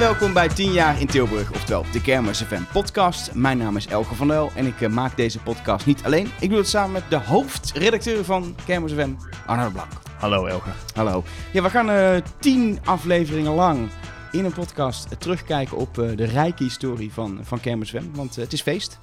welkom bij 10 jaar in Tilburg, oftewel de Kermis FM podcast. Mijn naam is Elke van Del en ik eh, maak deze podcast niet alleen. Ik doe het samen met de hoofdredacteur van Kermis FM, Arno Blank. Hallo Elke. Hallo. Ja, we gaan eh 10 afleveringen lang in een podcast eh, terugkijken op eh, de rijke historie van, van Kermis FM, want eh, het is feest.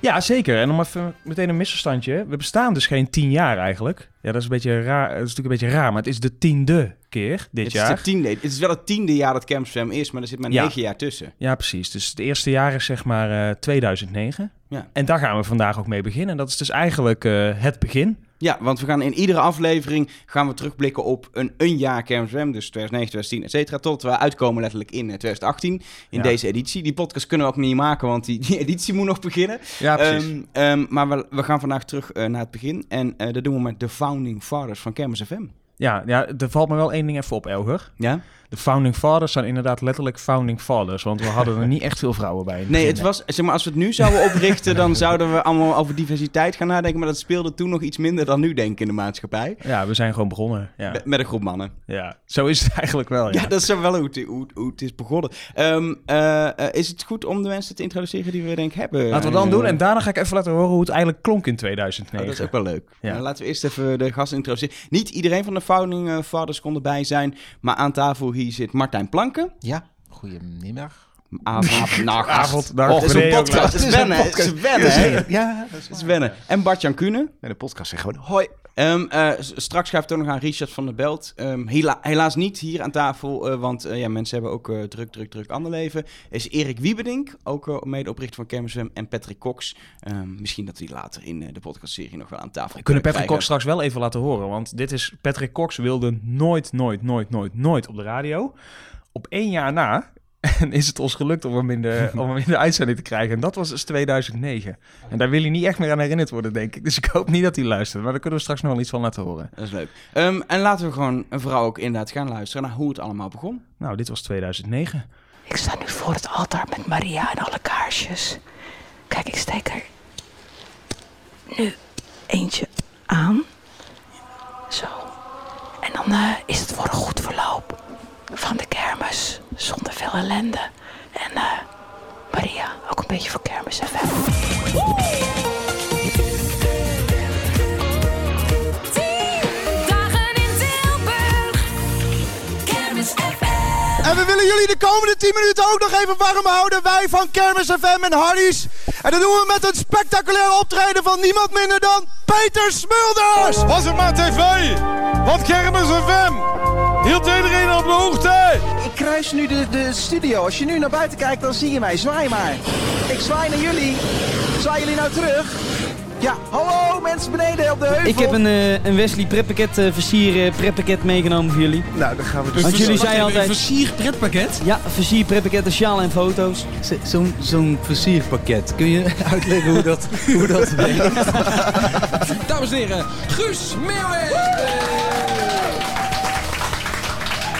Ja, zeker. En om even meteen een misverstandje. We bestaan dus geen tien jaar eigenlijk. Ja, dat is, een beetje raar, dat is natuurlijk een beetje raar, maar het is de tiende keer dit het jaar. Is de tiende, het is wel het tiende jaar dat FM is, maar er zit maar Ja. 9 jaar tussen. Ja, precies. Dus het eerste jaar is zeg maar eh, 2009. Ja. En daar gaan we vandaag ook mee beginnen. En dat is dus eigenlijk eh, het begin. Ja, want we gaan in iedere aflevering gaan we terugblikken op een, een jaar Kermis FM, dus 2009, 2010, et cetera, tot we uitkomen letterlijk in eh, 2018, in Ja. deze editie. Die podcast kunnen we ook niet maken, want die, die editie moet nog beginnen. Ja, Ehm, ehm, maar we, we gaan vandaag terug eh, naar het begin en eh, dat doen we met de founding fathers van Kermis FM. ja, ja, er valt me wel één ding even op, Elger. Ja? De founding fathers zijn inderdaad letterlijk founding fathers. Want we hadden er niet echt veel vrouwen bij. het Nee, begin. het was, zeg maar, als we het nu zouden oprichten, dan zouden we allemaal over diversiteit gaan nadenken, maar dat speelde toen nog iets minder dan nu, denk ik, in de maatschappij. Ja, we zijn gewoon begonnen. Ja, Met- Met een groep mannen. ja. zo is het eigenlijk wel. Ja, Ja, dat is wel hoe het, hoe, hoe het is begonnen. Ehm, eh, eh, is het goed om de mensen te introduceren die we denk ik hebben? Laten we dan Eh, doen. En daarna ga ik even laten horen hoe het eigenlijk klonk in oh, 2009. dat is ook wel leuk. Ja. Nou, laten we eerst even de gasten introduceren. Niet iedereen van de Founding Fathers kon erbij zijn, maar aan tafel hier zit Martijn Planken. Ja, goedemiddag. Avond, nacht. Avond, dag, Och, het is een podcast. Het is wennen. Het is wennen, hè? Ja, Het is wennen. En Bart-Jan Kuhne. En de podcast zegt gewoon hoi. Ehm, eh, s- straks schuift ook nog aan Richard van der Belt. Ehm, hela- helaas niet hier aan tafel, eh, want eh, ja, mensen hebben ook druk, druk, druk ander leven. Is Erik Wiebedink, ook uh, medeoprichter van FM. En Patrick Cox. Ehm, misschien dat hij later in de podcastserie nog wel aan tafel We kunnen Patrick krijgen. Cox straks wel even laten horen. Want dit is... Patrick Cox wilde nooit, nooit, nooit, nooit, nooit op de radio. Op één jaar na... En is het ons gelukt om hem, in de, om hem in de uitzending te krijgen. En dat was dus 2009. En daar wil hij niet echt meer aan herinnerd worden, denk ik. Dus ik hoop niet dat hij luistert. Maar daar kunnen we straks nog wel iets van laten horen. Dat is leuk. Ehm, en laten we gewoon een vrouw ook inderdaad gaan luisteren naar hoe het allemaal begon. Nou, dit was 2009. Ik sta nu voor het altaar met Maria en alle kaarsjes. Kijk, ik steek er nu eentje aan. Zo. En dan eh, is het voor een goed verloop van de kermis. Zonder veel ellende. En eh, Maria, ook een beetje voor kermis FM. Dagen in Tilburg. Kermis FM. En we willen jullie de komende 10 minuten ook nog even warm houden. Wij van Kermis FM en Hardy's. En dat doen we met een spectaculair optreden van niemand minder dan Peter Smulders. Was het maar tv? Want Kermis FM hield iedereen op de hoogte. Ik kruis nu de, de studio. Als je nu naar buiten kijkt, dan zie je mij. Zwaai maar. Ik zwaai naar jullie. Zwaai jullie nou terug? Ja, hallo mensen beneden op de heuvel. Ik heb een, eh, een Wesley pretpakket, eh versier eh, pretpakket meegenomen voor jullie. Nou, dan gaan we dus... Want jullie zeiden altijd... versier pretpakket? Ja, versier pretpakket, sjaal en foto's. Zo'n zo'n versierpakket. Kun je uitleggen hoe dat, hoe dat werkt? Dames en heren, Guus Meeuwis!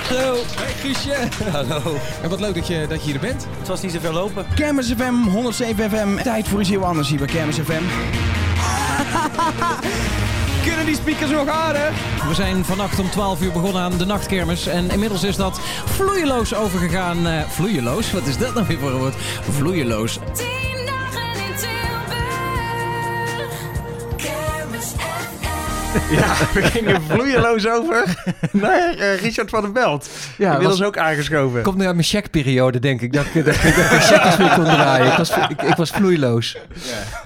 Hallo. Hey Guusje. Hallo. En wat leuk dat je, dat je hier bent. Het was niet zoveel lopen. Kermis FM, 107 FM. Tijd voor iets heel anders hier bij Kermis FM. Kunnen die speakers nog aardig? We zijn vannacht om 12 uur begonnen aan de nachtkermis. En inmiddels is dat vloeieloos overgegaan. eh vloeieloos? Wat is dat nou weer voor een woord? Vloeieloos. Ja, we gingen vloeieloos over naar eh, Richard van der Belt. Ja, Inmiddels was- ook aangeschoven. Komt nu uit mijn checkperiode, denk ik. Dat ik, dat, ik- dat ik checkjes weer kon draaien. Ik was, ik, ik was vloeiloos.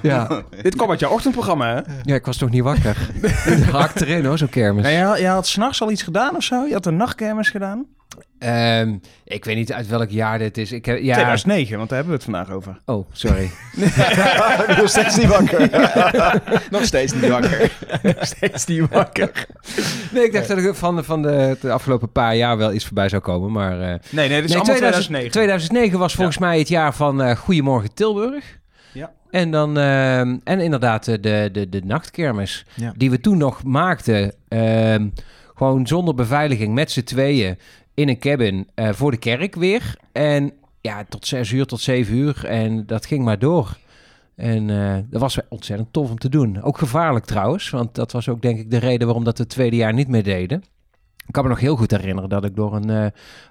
Ja. Dit kwam uit jouw ochtendprogramma, hè? ja, ik was toch niet wakker. Hakt erin hoor, zo'n kermis. Nee, je had, je had s'nachts al iets gedaan of zo? Je had een nachtkermis gedaan? Ehm, ik weet niet uit welk jaar dit is. Ik heb, ja. 2009, want daar hebben we het vandaag over. Oh, sorry. Nog steeds niet wakker. Nog steeds niet wakker. Steeds niet wakker. Nee, ik dacht dat er van, de, van de, de afgelopen paar jaar wel iets voorbij zou komen. Maar eh, Nee, nee, dit is nee, allemaal 2009. 2009. 2009 was volgens mij het jaar van eh Goedemorgen Tilburg. Ja. En dan ehm, en inderdaad eh, de, de, de nachtkermis. Ja. Die we toen nog maakten. ehm, gewoon zonder beveiliging met z'n tweeën in een cabin eh, voor de kerk weer. En ja, tot zes uur, tot zeven uur. En dat ging maar door. En eh, dat was ontzettend tof om te doen. Ook gevaarlijk trouwens, want dat was ook denk ik de reden waarom dat we het tweede jaar niet meer deden. Ik kan me nog heel goed herinneren dat ik door een eh,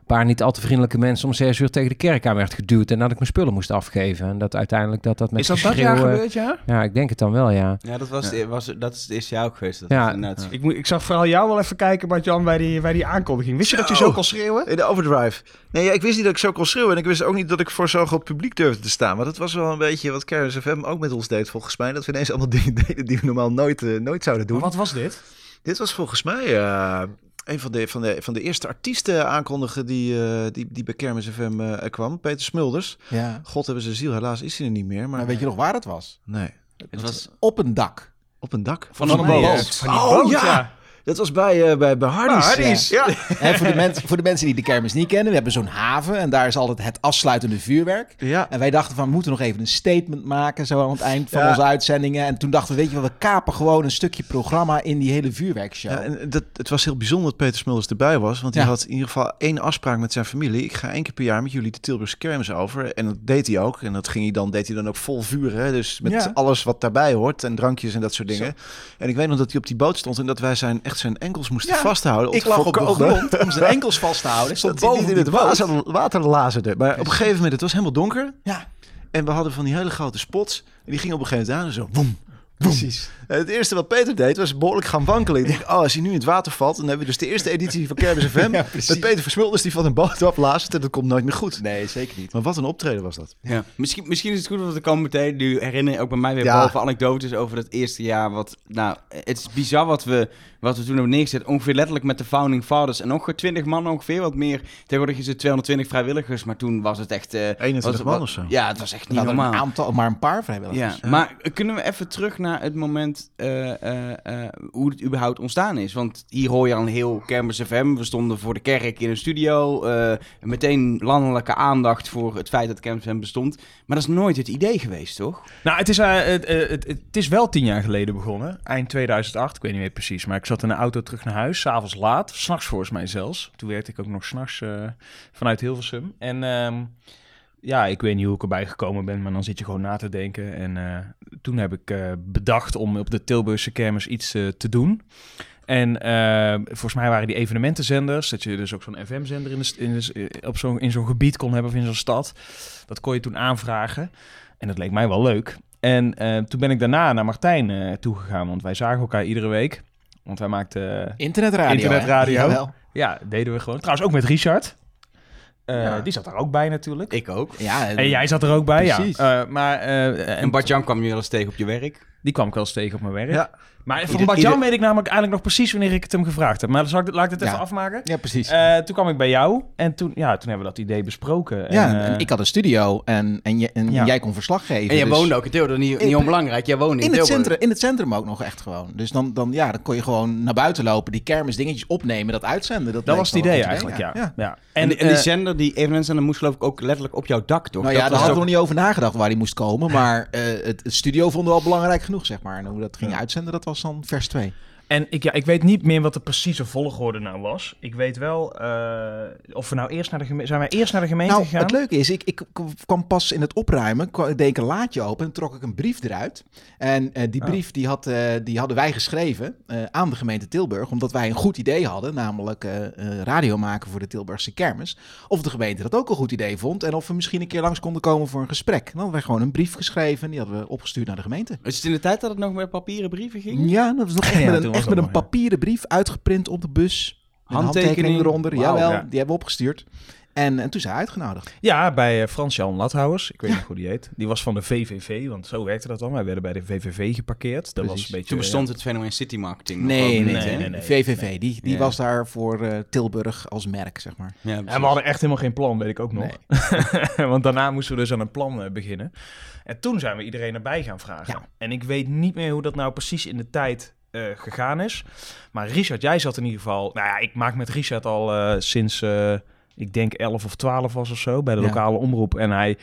paar niet al te vriendelijke mensen om zes uur tegen de kerk aan werd geduwd en dat ik mijn spullen moest afgeven. En dat uiteindelijk dat dat met Is dat dat jaar gebeurd, ja? Ja, ik denk het dan wel, ja. Ja, dat, was de- was, dat is het eerste jaar ook geweest. Dat Ja. Ik, moet, ik zag vooral jou wel even kijken, Bart-Jan, bij die, bij die aankondiging. Wist je dat je Zo. zo kon schreeuwen? In de overdrive. Nee, ja, ik wist niet dat ik zo kon schreeuwen. En ik wist ook niet dat ik voor zo'n groot publiek durfde te staan. Maar dat was wel een beetje wat Kermis FM ook met ons deed, volgens mij. Dat we ineens allemaal dingen deden die we normaal nooit, eh, nooit zouden doen. Maar wat was dit? Dit was volgens mij eh, een van de, van, de, van de eerste artiesten aankondigen die, eh, die, die bij Kermis FM eh, kwam. Peter Smulders. Ja. God hebben ze ziel, helaas is hij er niet meer. Maar Maar weet je nog waar het was? Nee. Het was Op een dak. Op een dak. van, Van een een boot. boot. Van die Oh, boot, ja. ja. Dat was bij, eh, bij, bij Hardy's. Ah, Hardy's. Ja. En voor, de mensen, voor de mensen die de kermis niet kennen, we hebben zo'n haven en daar is altijd het afsluitende vuurwerk. ja. En wij dachten van, we moeten nog even een statement maken zo aan het eind van Ja. onze uitzendingen. En toen dachten we, weet je wat, we kapen gewoon een stukje programma in die hele vuurwerkshow. Ja, en dat, het was heel bijzonder dat Peter Smulders erbij was. Want hij Ja. had in ieder geval één afspraak met zijn familie. Ik ga één keer per jaar met jullie de Tilburgse kermis over. En dat deed hij ook. En dat ging hij dan, deed hij dan ook vol vuur. Hè? Dus met Ja. alles wat daarbij hoort. En drankjes en dat soort dingen. En ik weet nog dat hij op die boot stond. En dat wij zijn, echt zijn enkels moesten Ja, vasthouden. ik lag op de grond om zijn enkels vast te houden. Stond boven niet in het water, water lazerde. Maar op een gegeven moment, het was helemaal donker. Ja, En we hadden van die hele grote spots. En die gingen op een gegeven moment aan. En zo, woem, precies. Het eerste wat Peter deed was behoorlijk gaan wankelen. Ik denk, oh, als hij nu in het water valt, dan hebben we dus de eerste editie van Kermis FM. Ja, met Peter Versmulders die van een boot aflaast en dat komt nooit meer goed. Nee, zeker niet. Maar wat een optreden was dat. Ja. Misschien, misschien is het goed, want er komen meteen, nu herinner je ook bij mij weer Ja. boven anekdotes over dat eerste jaar. Wat, nou, het is bizar wat we, wat we toen hebben neergezet. Ongeveer letterlijk met de Founding Fathers en nog 20 man ongeveer, wat meer. Tegenwoordig is het 220 vrijwilligers, maar toen was het echt... eh 21 was- man wat- of zo. Ja, het was echt We niet normaal. een aantal, maar een paar Ja, vrijwilligers. maar kunnen we even terug naar het moment eh, eh, eh, hoe het überhaupt ontstaan is? Want hier hoor je al een heel Kermis FM. We stonden voor de kerk in een studio. meteen landelijke aandacht voor het feit dat Kermis FM bestond. Maar dat is nooit het idee geweest, toch? Nou, het is, het, het, het is wel tien jaar geleden begonnen. Eind 2008, ik weet niet meer precies. Maar ik zat in de auto terug naar huis, s'avonds laat. S'nachts volgens mij zelfs. Toen werkte ik ook nog s'nachts vanuit Hilversum. En ehm, ja, ik weet niet hoe ik erbij gekomen ben, maar dan zit je gewoon na te denken. En eh, toen heb ik eh, bedacht om op de Tilburgse kermis iets eh, te doen. En volgens mij waren die evenementenzenders, dat je dus ook zo'n FM-zender in, de, in, de, s- op zo'n in zo'n gebied kon hebben of in zo'n stad. Dat kon je toen aanvragen. En dat leek mij wel leuk. En toen ben ik daarna naar Martijn toegegaan, want wij zagen elkaar iedere week. Want wij maakten, Internetradio. Internetradio. ja, deden we gewoon. Trouwens ook met Richard. Eh, Ja. Die zat er ook bij natuurlijk. Ik ook. Ja, En jij zat er ook bij, Precies. ja. Eh, maar, eh, En Bart-Jan kwam je wel eens tegen op je werk. die kwam ik wel eens tegen op mijn werk. Ja. Maar van ieder- weet ik namelijk eigenlijk nog precies wanneer ik het hem gevraagd heb. Maar dan zal ik, dit- laat ik dit even Ja. afmaken. Ja, precies. Eh, toen kwam ik bij jou en toen, ja, toen hebben we dat idee besproken. ja, en, en eh, ik had een studio en, en, je, en Ja. jij kon verslag geven. En jij dus- woonde ook in Tilburg, niet, niet onbelangrijk. Jij woonde in, in het, Tilburg. centrum, in het centrum ook nog echt gewoon. Dus dan, dan, ja, dan kon je gewoon naar buiten lopen, die kermisdingetjes opnemen, dat uitzenden. Dat, dat was het idee eigenlijk, ja. ja. ja. En, en, die eh, zender, die evenementzender, moest geloof ik ook letterlijk op jouw dak, toch? Nou ja, Dat daar hadden we nog niet over nagedacht waar die moest komen. Maar eh, het, het studio vonden we al belangrijk genoeg, zeg maar. En hoe dat gingen uitzenden, dat was dan vers 2. En ik, ja, ik weet niet meer wat de precieze volgorde nou was. Ik weet wel eh, of we nou eerst naar de gemeente... Zijn wij eerst naar de gemeente Nou, gegaan? het leuke is, ik, ik kwam pas in het opruimen, kwa- deed ik een laadje open en trok ik een brief eruit. En eh, die Oh. brief die, had, eh, die hadden wij geschreven eh, aan de gemeente Tilburg, omdat wij een goed idee hadden, namelijk eh, eh, radio maken voor de Tilburgse kermis. Of de gemeente dat ook een goed idee vond en of we misschien een keer langs konden komen voor een gesprek. Dan hadden wij gewoon een brief geschreven en die hadden we opgestuurd naar de gemeente. Is het in de tijd dat het nog met papieren brieven ging? Ja, dat was nog echt Ja, met een, echt met een papieren brief uitgeprint op de bus. Handtekening Handtekening. eronder. Wauw, Jawel, ja. die hebben we opgestuurd. En, en toen zijn we uitgenodigd. Ja, bij eh, Frans-Jan Lathouwers. Ik weet niet hoe die heet. Die was van de VVV, want zo werkte dat dan. Wij werden bij de VVV geparkeerd. Dat was een beetje... Toen eh, bestond het fenomeen city marketing nog Nee, nee, niet, nee, nee, nee. VVV, die, die Ja. was daar voor eh, Tilburg als merk, zeg maar. Ja, En we hadden echt helemaal geen plan, weet ik ook nog. Want daarna moesten we dus aan een plan eh, beginnen. En toen zijn we iedereen erbij gaan vragen. Ja. En ik weet niet meer hoe dat nou precies in de tijd eh, gegaan is. Maar Richard, jij zat in ieder geval... Nou ja, ik maak met Richard al eh, sinds, eh, ik denk 11 of 12 was of zo, bij de Ja. lokale omroep. En hij...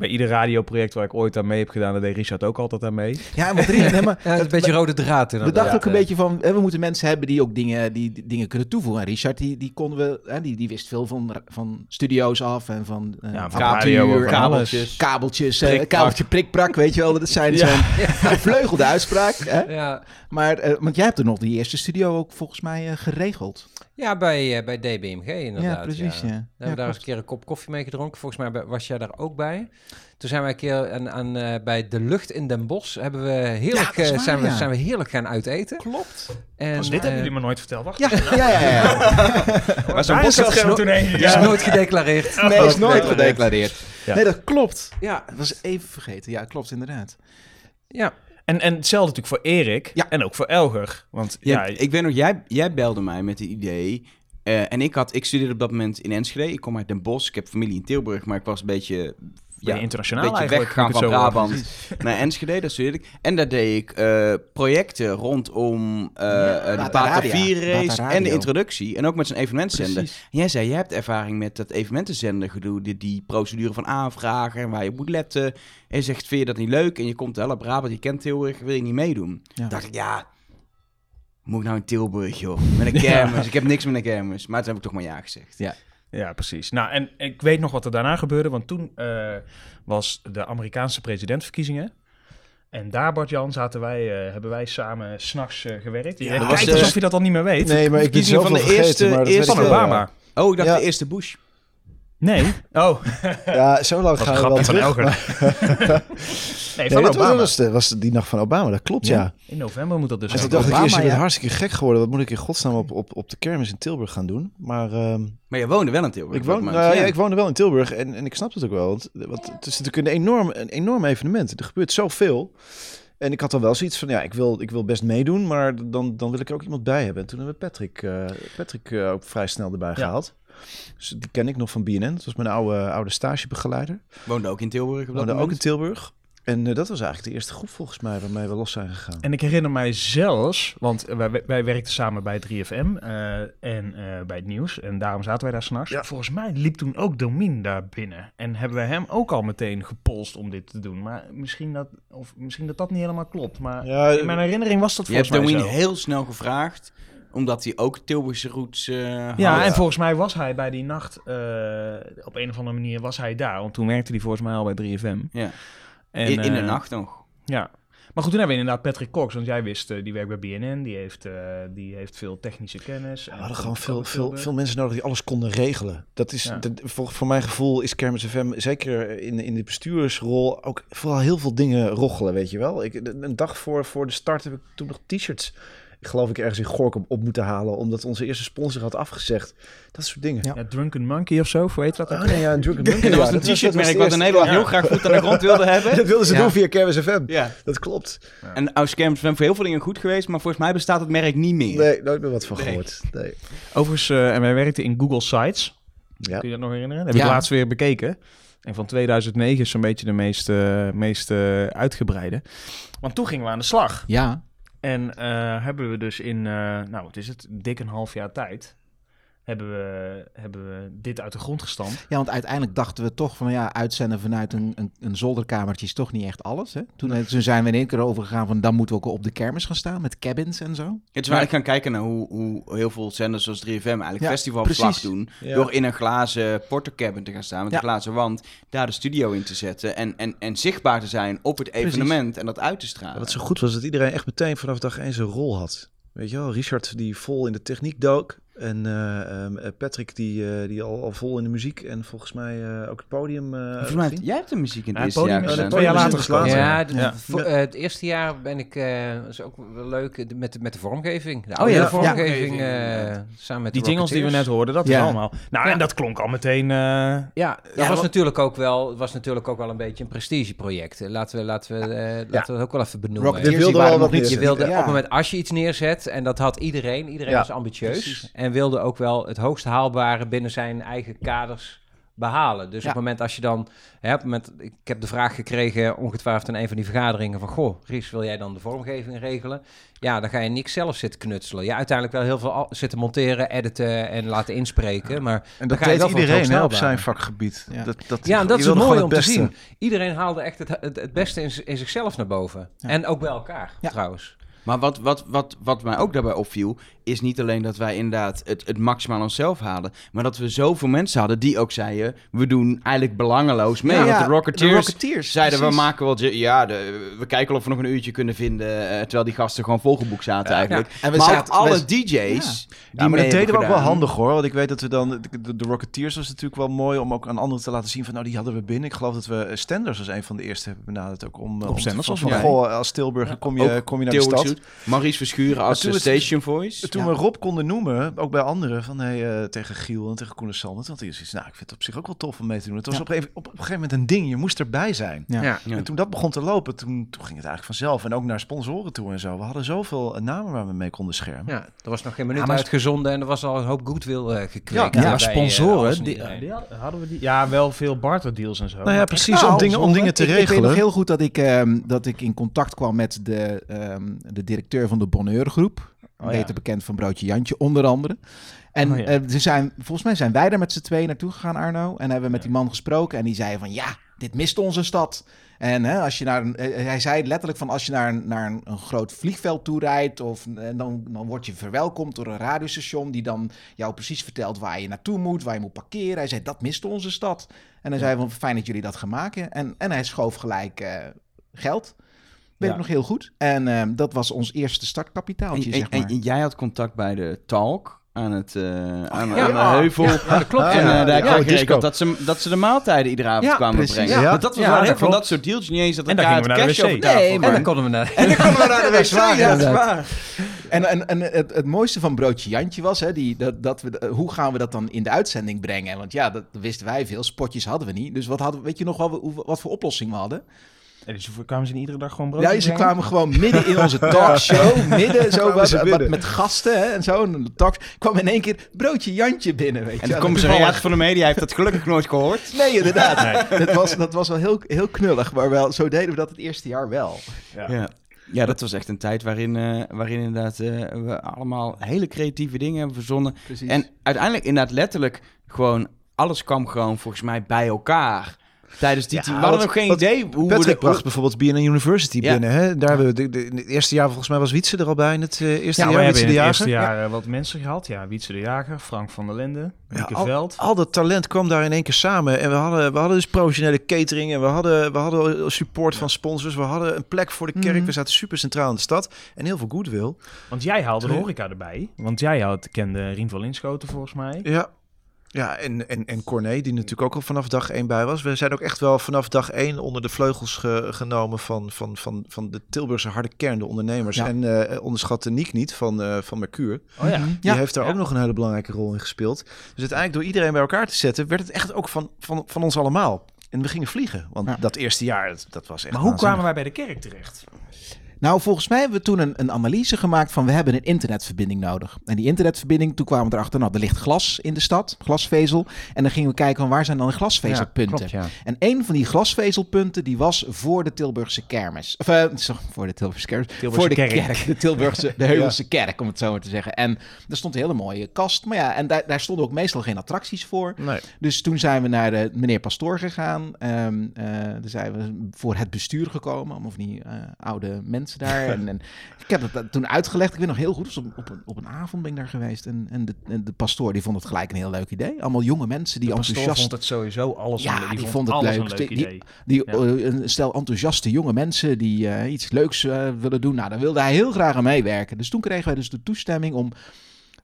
Bij ieder radioproject waar ik ooit aan mee heb gedaan, daar deed Richard ook altijd aan mee. Ja, want drie, nee, maar Ja, het is een beetje rode draad. we inderdaad. dachten ook een beetje van, hè, we moeten mensen hebben die ook dingen, die, die dingen kunnen toevoegen. En Richard, die, die konden we, hè, die, die wist veel van, van studio's af en van eh Ja, van apparatuur radio, van kabeltjes. kabeltjes, eh, Prikprak. kabeltje prikprak, weet je wel. Dat zijn Ja. zo'n vleugelde uitspraak. Hè? Ja. Maar, eh, want jij hebt er nog die eerste studio ook volgens mij eh, geregeld. Ja, bij, eh, bij DBMG inderdaad. Ja, precies, ja. Daar Ja, hebben we daar eens een keer een kop koffie mee gedronken. Volgens mij was jij daar ook bij. Toen zijn we een keer aan, aan, eh, bij De Lucht in Den Bosch hebben we heerlijk, is eh, waar, zijn, we, ja. zijn we heerlijk gaan uiteten. Klopt. En, dit hebben jullie me nooit verteld. Wacht. Ja, ja, ja. ja, maar zo'n daar is toen heen. Ja. nooit gedeclareerd. Nee, is nooit gedeclareerd. Ja. Nee, dat klopt. Ja, Dat was even vergeten. Ja, klopt inderdaad. ja. En, en hetzelfde natuurlijk voor Erik Ja. en ook voor Elger. Want Ja, ja, ik weet nog, jij, jij belde mij met het idee. eh, en ik, had, ik studeerde op dat moment in Enschede. Ik kom uit Den Bosch. Ik heb familie in Tilburg, maar ik was een beetje... je internationaal een beetje eigenlijk. van hoor. Brabant naar Enschede, dat studeerde ik. En daar deed ik eh, projecten rondom eh eh, de. Bata 4 race en de introductie. En ook met zijn. En jij zei, jij hebt ervaring met dat evenementenzender gedoe, die, die procedure van aanvragen en waar je op moet letten. En je zegt, vind je dat niet leuk? En je komt wel uit Brabant, je kent Tilburg, wil je niet meedoen? Ja. dacht ik, ja, moet ik nou in Tilburg, joh? Met een kermis. Ik heb niks met een kermis. Maar toen heb ik toch maar ja gezegd. Ja. Ja, precies. Nou, en ik weet nog wat er daarna gebeurde, want toen eh, was de Amerikaanse presidentsverkiezingen. En daar, Bart-Jan, zaten wij, eh, hebben wij samen s'nachts eh gewerkt. Je Ja, kijkt was, alsof je dat al niet meer weet. Nee, maar ik ben zoveel van de vergeten. eerste- maar dat eerste weet Van wel, Obama. Oh, ik dacht Ja. de eerste Bush. Nee. Oh, Ja, zo lang was gaan we wel van terug. Maar- Nee, Nee, van was, Obama. dat was, de, was die nacht van Obama, dat klopt, ja. In november moet dat dus En toen zijn. dacht ik Obama, eerst, je bent ja. hartstikke gek geworden. Wat moet ik in godsnaam op, op, op de kermis in Tilburg gaan doen? Maar ehm, Maar je woonde wel in Tilburg. ik, woon, ja. ja, ik woonde wel in Tilburg en, en ik snap het ook wel. Want, want het is natuurlijk een enorm, een enorm evenement. Er gebeurt zoveel. En ik had dan wel zoiets van, ja, ik wil, ik wil best meedoen, maar dan, dan wil ik er ook iemand bij hebben. En toen hebben we Patrick, eh, Patrick eh, ook vrij snel erbij gehaald. Dus die ken ik nog van BNN. Dat was mijn oude, oude stagebegeleider. Woonde ook in Tilburg op dat Woonde ook in Tilburg. En eh, dat was eigenlijk de eerste groep volgens mij waarmee we los zijn gegaan. En ik herinner mij zelfs, want wij, wij werkten samen bij 3FM eh, en eh, bij het nieuws. En daarom zaten wij daar s'nachts. Ja. Volgens mij liep toen ook Domin daar binnen. En hebben we hem ook al meteen gepolst om dit te doen. Maar misschien dat, of misschien dat dat niet helemaal klopt. Maar Ja, in mijn herinnering was dat Je hebt volgens mij Domien zo. heel snel gevraagd, omdat hij ook Tilburgse roots eh Ja, had. en volgens mij was hij bij die nacht, eh, op een of andere manier was hij daar. Want toen werkte hij volgens mij al bij 3FM. Ja. En, in, in de eh, nacht nog. Ja. Maar goed, toen hebben we inderdaad Patrick Cox, want jij wist, die werkt bij BNN, die heeft, eh, die heeft veel technische kennis. We En hadden gewoon veel, veel, veel mensen nodig die alles konden regelen. Dat is, Ja. dat, voor, voor mijn gevoel is Kermis FM, zeker in, in de bestuursrol, ook vooral heel veel dingen roggelen, weet je wel. Ik, een dag voor, voor de start heb ik toen nog t-shirts, geloof ik ergens in Gorkum op moeten halen, omdat onze eerste sponsor had afgezegd. Dat soort dingen. Ja. Ja, Drunken Monkey of zo, hoe heet dat? ook? Oh nee, ja, Drunken Monkey. En dat ja, was een dat t-shirtmerk wat in Nederland ja. heel graag voet aan de grond wilde hebben. Dat wilden ze Ja. doen via Kermis FM. Ja. Dat klopt. En Auskerms voor heel veel dingen goed geweest, maar volgens mij bestaat het merk niet meer. Nee, nooit meer wat van Nee. gehoord. Nee. Overigens, eh, en wij werkten in Google Sites. Ja. Kun je dat nog herinneren? Heb Ja. ik laatst weer bekeken. En van 2009 is zo'n beetje de meest, meest uitgebreide. Want toen gingen we aan de slag. Ja, En eh, hebben we dus in, eh, nou wat is het, dik een half jaar tijd... Hebben we, hebben we dit uit de grond gestampt. Ja, want uiteindelijk dachten we toch van ja, uitzenden vanuit een, een, een zolderkamertje is toch niet echt alles. Hè? Toen, toen zijn we in één keer overgegaan van dan moeten we ook op de kermis gaan staan met cabins en zo. Het is waar ik gaan kijken naar hoe, hoe heel veel zenders zoals 3FM eigenlijk Ja, festivalverslag doen. Ja. Door in een glazen portocabin te gaan staan met Ja. een glazen wand, daar de studio in te zetten en, en, en zichtbaar te zijn op het evenement en dat uit te stralen. Wat zo goed was dat iedereen echt meteen vanaf dag één zijn rol had. Weet je wel, Richard die vol in de techniek dook. En eh, ehm, eh, Patrick die, eh, die al, al vol in de muziek. En volgens mij eh, ook het podium. eh, Volgens mij, jij hebt de muziek in het Ja, het eerste jaar podium twee jaar later later. Ja, de- Ja. voor- eh, het eerste jaar ben ik, eh is ook wel leuk, met, de- met de vormgeving. De Oh oude ja, vormgeving, ja. eh, samen met Die de jingles die we net hoorden, dat Ja. is allemaal. Nou, en dat klonk al meteen... eh, Ja, dat Ja, was, natuurlijk ook wel, was natuurlijk ook wel een beetje een prestigeproject. Laten we, laten we, eh, laten we dat ook wel even benoemen. Rocketeers, wilde wel wat Je wilde Ja. op het moment als je iets neerzet, en dat had iedereen, iedereen was ambitieus. En wilde ook wel het hoogst haalbare binnen zijn eigen kaders behalen. Dus Ja. op het moment als je dan, hè, op het moment, ik heb de vraag gekregen ongetwijfeld in een van die vergaderingen van, goh, Ries, wil jij dan de vormgeving regelen? Ja, dan ga je niks zelf zitten knutselen. Ja, uiteindelijk wel heel veel al- zitten monteren, editen en laten inspreken, maar En dan dat ga je deed iedereen hè, op zijn vakgebied. Ja. Dat, dat, Ja, en dat je is gewoon om te zien. Iedereen haalde echt het, het, het beste in, in zichzelf naar boven. Ja. En ook bij elkaar, Ja. trouwens. Maar wat, wat, wat, wat mij ook daarbij opviel, is niet alleen dat wij inderdaad het, het maximaal onszelf haalden, maar dat we zoveel mensen hadden die ook zeiden, we doen eigenlijk belangeloos mee. Ja, Want ja, de Rocketeers, de Rocketeers, zeiden, we maken wel, ja, de, we kijken of we nog een uurtje kunnen vinden, eh, terwijl die gasten gewoon volgeboekt zaten eigenlijk. En we maar zaten- alle we- DJ's, die maar dat deden we ook wel handig hoor. Want ik weet dat we dan. De, de, de Rocketeers was natuurlijk wel mooi om ook aan anderen te laten zien van nou die hadden we binnen. Ik geloof dat we eh, Stenders als een van de eerste hebben benaderd ook om. eh, te- Stenders van, goh, als Tilburg kom je, kom je naar de stad. Maurice Verschuren als station voice. Toen Ja. we Rob konden noemen, ook bij anderen, van hey, eh, tegen Giel en tegen Koen en Sander. Want hij is nou, ik vind het op zich ook wel tof om mee te doen. Het was Ja. op, een, op, op een gegeven moment een ding, je moest erbij zijn. Ja. En toen dat begon te lopen, toen, toen ging het eigenlijk vanzelf. En ook naar sponsoren toe en zo. We hadden zoveel eh, namen waar we mee konden schermen. Ja, er was nog geen minuut uitgezonden en er was al een hoop goodwill eh gekweekt. Ja, sponsoren, die, hadden, hadden we die? Ja, wel veel barterdeals en zo. Nou ja, precies, Nou, om, dingen, om dingen te ik, regelen. Ik weet nog heel goed dat ik, ehm, dat ik in contact kwam met de, ehm, de directeur van de Bonheur Groep. Oh, ja. beter bekend van Broodje Jantje, onder andere. En Oh, ja. eh, ze zijn, volgens mij zijn wij daar met z'n tweeën naartoe gegaan, Arno. En hebben we met die man gesproken. En die zei van, ja, dit mist onze stad. En hè, als je naar een, eh, hij zei letterlijk van, als je naar een, naar een, een groot vliegveld toe rijdt... Of, en dan, dan word je verwelkomd door een radiostation... die dan jou precies vertelt waar je naartoe moet, waar je moet parkeren. Hij zei, dat mist onze stad. En hij zei van, fijn dat jullie dat gaan maken. En, en hij schoof gelijk eh, geld. Weet Ja. ik nog heel goed. En ehm, dat was ons eerste startkapitaaltje, en- zeg maar. en jij had contact bij de Talk aan het eh, aan, ja. aan de heuvel. Ja, dat klopt. En eh, daar ja, kreeg ik dat ze, dat ze de maaltijden iedere avond Ja, kwamen precies. brengen. Ja. Maar dat was wel dat echt van dat soort deals. Niet eens dat En dan elkaar gingen we het naar de cash wc. over tafel Nee, En dan konden we naar... En dan we naar de waar, wc, ja, dat is inderdaad. waar. En, en, en het, het mooiste van Broodje Jantje was, hè, die, dat, dat we, hoe gaan we dat dan in de uitzending brengen? Want ja, dat wisten wij veel. Spotjes hadden we niet. Dus wat, hadden, weet je nog wel wat voor oplossing we hadden? En dus kwamen ze niet iedere dag gewoon brood Ja, ze kwamen gewoon midden in onze talkshow. midden, zo wat, ze wat binnen. met gasten hè, en zo. En de talks kwam in één keer Broodje Jantje binnen, weet je. En wel. de commissariat van de media heeft dat gelukkig nooit gehoord. Nee, inderdaad. Dat, was, dat was wel heel, heel knullig. Maar wel, zo deden we dat het eerste jaar wel. Ja. Ja, dat was echt een tijd waarin, eh, waarin inderdaad eh, we allemaal hele creatieve dingen hebben verzonnen. Precies. En uiteindelijk inderdaad letterlijk gewoon, alles kwam gewoon volgens mij bij elkaar. Tijdens die Ja, tien- We hadden nog geen wat idee hoe we de- bracht bijvoorbeeld BNN University Ja. binnen. Hè? Daar hebben we de, de- het eerste jaar, volgens mij was Wietse er al bij in het eh, eerste Ja, we jaar. hebben Wietse in de Jager. eerste jaar eh, wat mensen gehad. Ja, Wietse de Jager, Frank van der Linden, Mieke al- Veld. Al dat talent kwam daar in één keer samen. En we hadden, we hadden dus professionele catering. En we hadden, we hadden support van sponsors. We hadden een plek voor de kerk. Mhm. We zaten super centraal in de stad. En heel veel goodwill. Want jij haalde de horeca erbij. Want jij had, kende Rien van Linschoten volgens mij. Ja. Ja, en, en, en Corné, die natuurlijk ook al vanaf dag één bij was. We zijn ook echt wel vanaf dag één onder de vleugels ge- genomen van, van, van, van de Tilburgse harde kern, de ondernemers. Ja. En eh onderschat de Niek niet van, eh van Mercure. Oh ja. Die Ja. heeft daar Ja. ook nog een hele belangrijke rol in gespeeld. Dus uiteindelijk door iedereen bij elkaar te zetten, werd het echt ook van, van, van ons allemaal. En we gingen vliegen. Want Ja. dat eerste jaar, dat, dat was echt Maar hoe waanzinnig. kwamen wij bij de kerk terecht? Nou, volgens mij hebben we toen een, een analyse gemaakt van we hebben een internetverbinding nodig. En die internetverbinding, toen kwamen we erachter, nou, er ligt glas in de stad, glasvezel. En dan gingen we kijken van waar zijn dan de glasvezelpunten. klopt, ja. En een van die glasvezelpunten, die was voor de Tilburgse kermis. Of, eh, sorry, voor de Tilburgse kermis. Tilburgse voor de kerk. kerk. De Tilburgse, de Heuvelse kerk, om het zo maar te zeggen. En er stond een hele mooie kast. Maar ja, en daar, daar stonden ook meestal geen attracties voor. Nee. Dus toen zijn we naar de meneer Pastoor gegaan. Ehm eh, daar zijn we voor het bestuur gekomen. Allemaal van die eh, oude mensen daar. en, en ik heb het toen uitgelegd. Ik weet nog heel goed. Dus op, op, een, op een avond ben ik daar geweest. En, en, de, en de pastoor die vond het gelijk een heel leuk idee. Allemaal jonge mensen die De enthousiast... vond het sowieso alles Ja, een, die vond het alles leuk. een leuk Die- die- idee. Die, Ja. eh, een stel enthousiaste jonge mensen die eh, iets leuks eh, willen doen. Nou, daar wilde hij heel graag aan meewerken. Dus toen kregen wij dus de toestemming om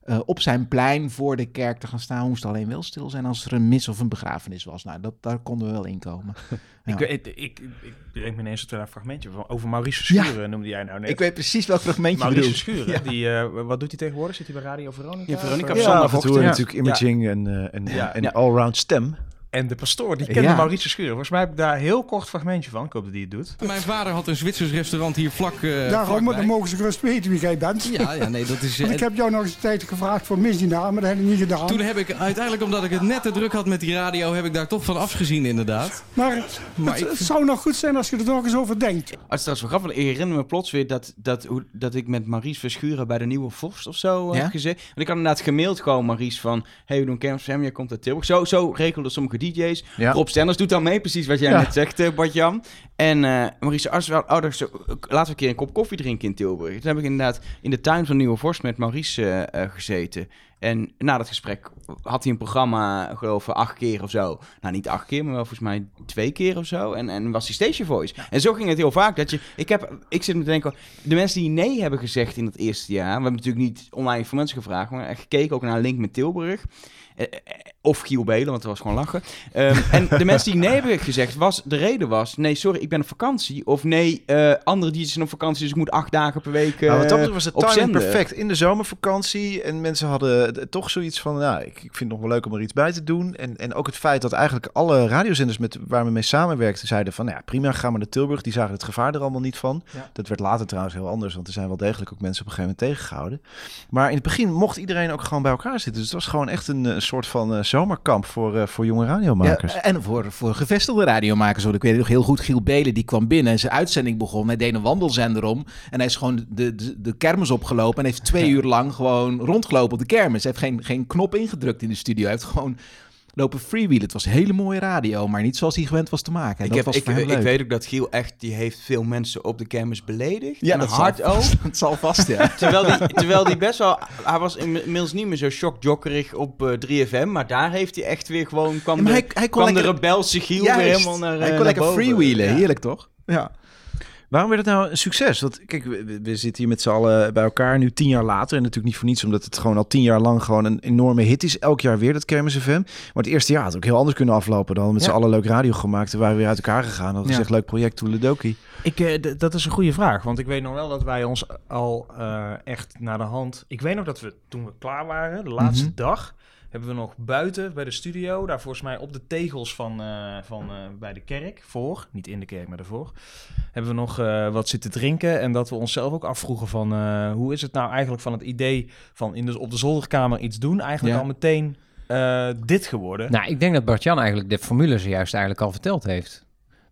eh, op zijn plein voor de kerk te gaan staan. We moesten alleen wel stil zijn als er een mis of een begrafenis was. Nou, dat, daar konden we wel in komen. Ja. Ik, weet- ik, ik, ik bedenk me ineens een fragmentje van over Maurice Verschuren noemde jij nou net. Ik weet precies welk fragmentje je Maurice bedoelt. Verschuren, die, eh, wat doet hij tegenwoordig? Zit hij bij Radio Veronica? Ja, Veronica Of, Ja, af en toe natuurlijk imaging en, eh, en, Ja. en Ja. allround stem. En de pastoor, die kende Ja. Maurice Verschuren. Volgens mij heb ik daar een heel kort fragmentje van. Ik hoop dat hij het doet. Mijn vader had een Zwitsers restaurant hier vlak uh, Daarom dan mogen ze gerust weten wie jij bent. Ja, ja, nee, dat is... Want ik heb jou nog eens een tijd gevraagd voor misdienaar, maar dat heb ik niet gedaan. Toen heb ik uiteindelijk, omdat ik het net te druk had met die radio, heb ik daar toch van afgezien inderdaad. Maar, Maar het, ik- het zou nog goed zijn als je er nog eens over denkt. Het is trouwens wel grappig. Ik herinner me plots weer dat, dat, hoe, dat ik met Maries Verschuren bij de Nieuwe Vorst of zo eh, Ja? heb gezeten. En ik had inderdaad gemaild gewoon Maries van... Hey, we doen Kermis FM, jij komt uit Tilburg. Zo, zo regelden sommige DJ's. Ja. Rob Stenders doet dan mee, precies wat jij Ja. net zegt, eh Bart-Jan. En eh Maurice Arts wel, oh, dat zo- laten we een keer een kop koffie drinken in Tilburg. Toen heb ik inderdaad in de tuin van Nieuwe Vorst met Maurice eh, eh, gezeten. En na dat gesprek had hij een programma, geloof ik, acht keer of zo. Nou, niet acht keer, maar wel volgens mij twee keer of zo. En, en was hij Station Voice. En zo ging het heel vaak. Dat je, ik, heb, ik zit me te denken, de mensen die nee hebben gezegd in het eerste jaar. We hebben natuurlijk niet online voor mensen gevraagd, maar gekeken ook naar Link met Tilburg. Eh, eh, Of Giel Belen, want dat was gewoon lachen. Ehm, en de mensen die nee hebben gezegd, was, de reden was... Nee, sorry, ik ben op vakantie. Of nee, eh, andere DJ's zijn op vakantie, dus ik moet acht dagen per week eh Nou, wat dat betreft was op timing perfect. In de zomervakantie. En mensen hadden toch zoiets van... Nou, ik, ik vind het nog wel leuk om er iets bij te doen. En, en ook het feit dat eigenlijk alle radiozenders met, waar we mee samenwerkten... zeiden van, nou ja, prima, ga maar naar Tilburg. Die zagen het gevaar er allemaal niet van. Ja. Dat werd later trouwens heel anders. Want er zijn wel degelijk ook mensen op een gegeven moment tegengehouden. Maar in het begin mocht iedereen ook gewoon bij elkaar zitten. Dus het was gewoon echt een, een soort van eh, zomerkamp voor, eh, voor jonge radiomakers. Ja, en voor, voor gevestigde radiomakers. Want ik weet nog heel goed, Giel Belen die kwam binnen en zijn uitzending begon. Hij deed een wandelzender om. En hij is gewoon de, de, de kermis opgelopen. En heeft twee uur lang gewoon rondgelopen op de kermis. Hij heeft geen, geen knop ingedrukt in de studio. Hij heeft gewoon lopen freewheelen. Het was hele mooie radio, maar niet zoals hij gewend was te maken. En Ik, dat heb, was ik, ik leuk. weet ook dat Giel echt, die heeft veel mensen op de kermis beledigd. Ja, En dat hard zal ook. vast- dat zal vast, ja. terwijl, die, terwijl die best wel, hij was inmiddels niet meer zo shockjokkerig op eh, 3FM, maar daar heeft hij echt weer gewoon, kwam, Ja, de, hij- hij kon kwam de rebelse Giel Juist. weer helemaal naar Hij eh, kon lekker boven. freewheelen. Ja. Heerlijk, toch? Ja. Waarom werd het nou een succes? Want kijk, we, we zitten hier met z'n allen bij elkaar nu tien jaar later. En natuurlijk niet voor niets, omdat het gewoon al tien jaar lang gewoon een enorme hit is. Elk jaar weer dat Kermis FM. Maar het eerste jaar had ook heel anders kunnen aflopen. Dan met Ja. z'n allen leuk radio gemaakt. En waren we weer uit elkaar gegaan. Hadden Ja. gezegd, leuk project, Toeledoki. Ik, d- dat is een goede vraag, want ik weet nog wel dat wij ons al eh, echt naar de hand... Ik weet nog dat we toen we klaar waren, de laatste Mhm. dag, hebben we nog buiten bij de studio, daar volgens mij op de tegels van, eh, van eh, bij de kerk, voor, niet in de kerk, maar daarvoor, hebben we nog eh, wat zitten drinken en dat we onszelf ook afvroegen van hoe is het nou eigenlijk van het idee van in de, op de zolderkamer iets doen, eigenlijk Ja. al meteen dit geworden. Nou, ik denk dat Bart-Jan eigenlijk de formule zojuist eigenlijk al verteld heeft.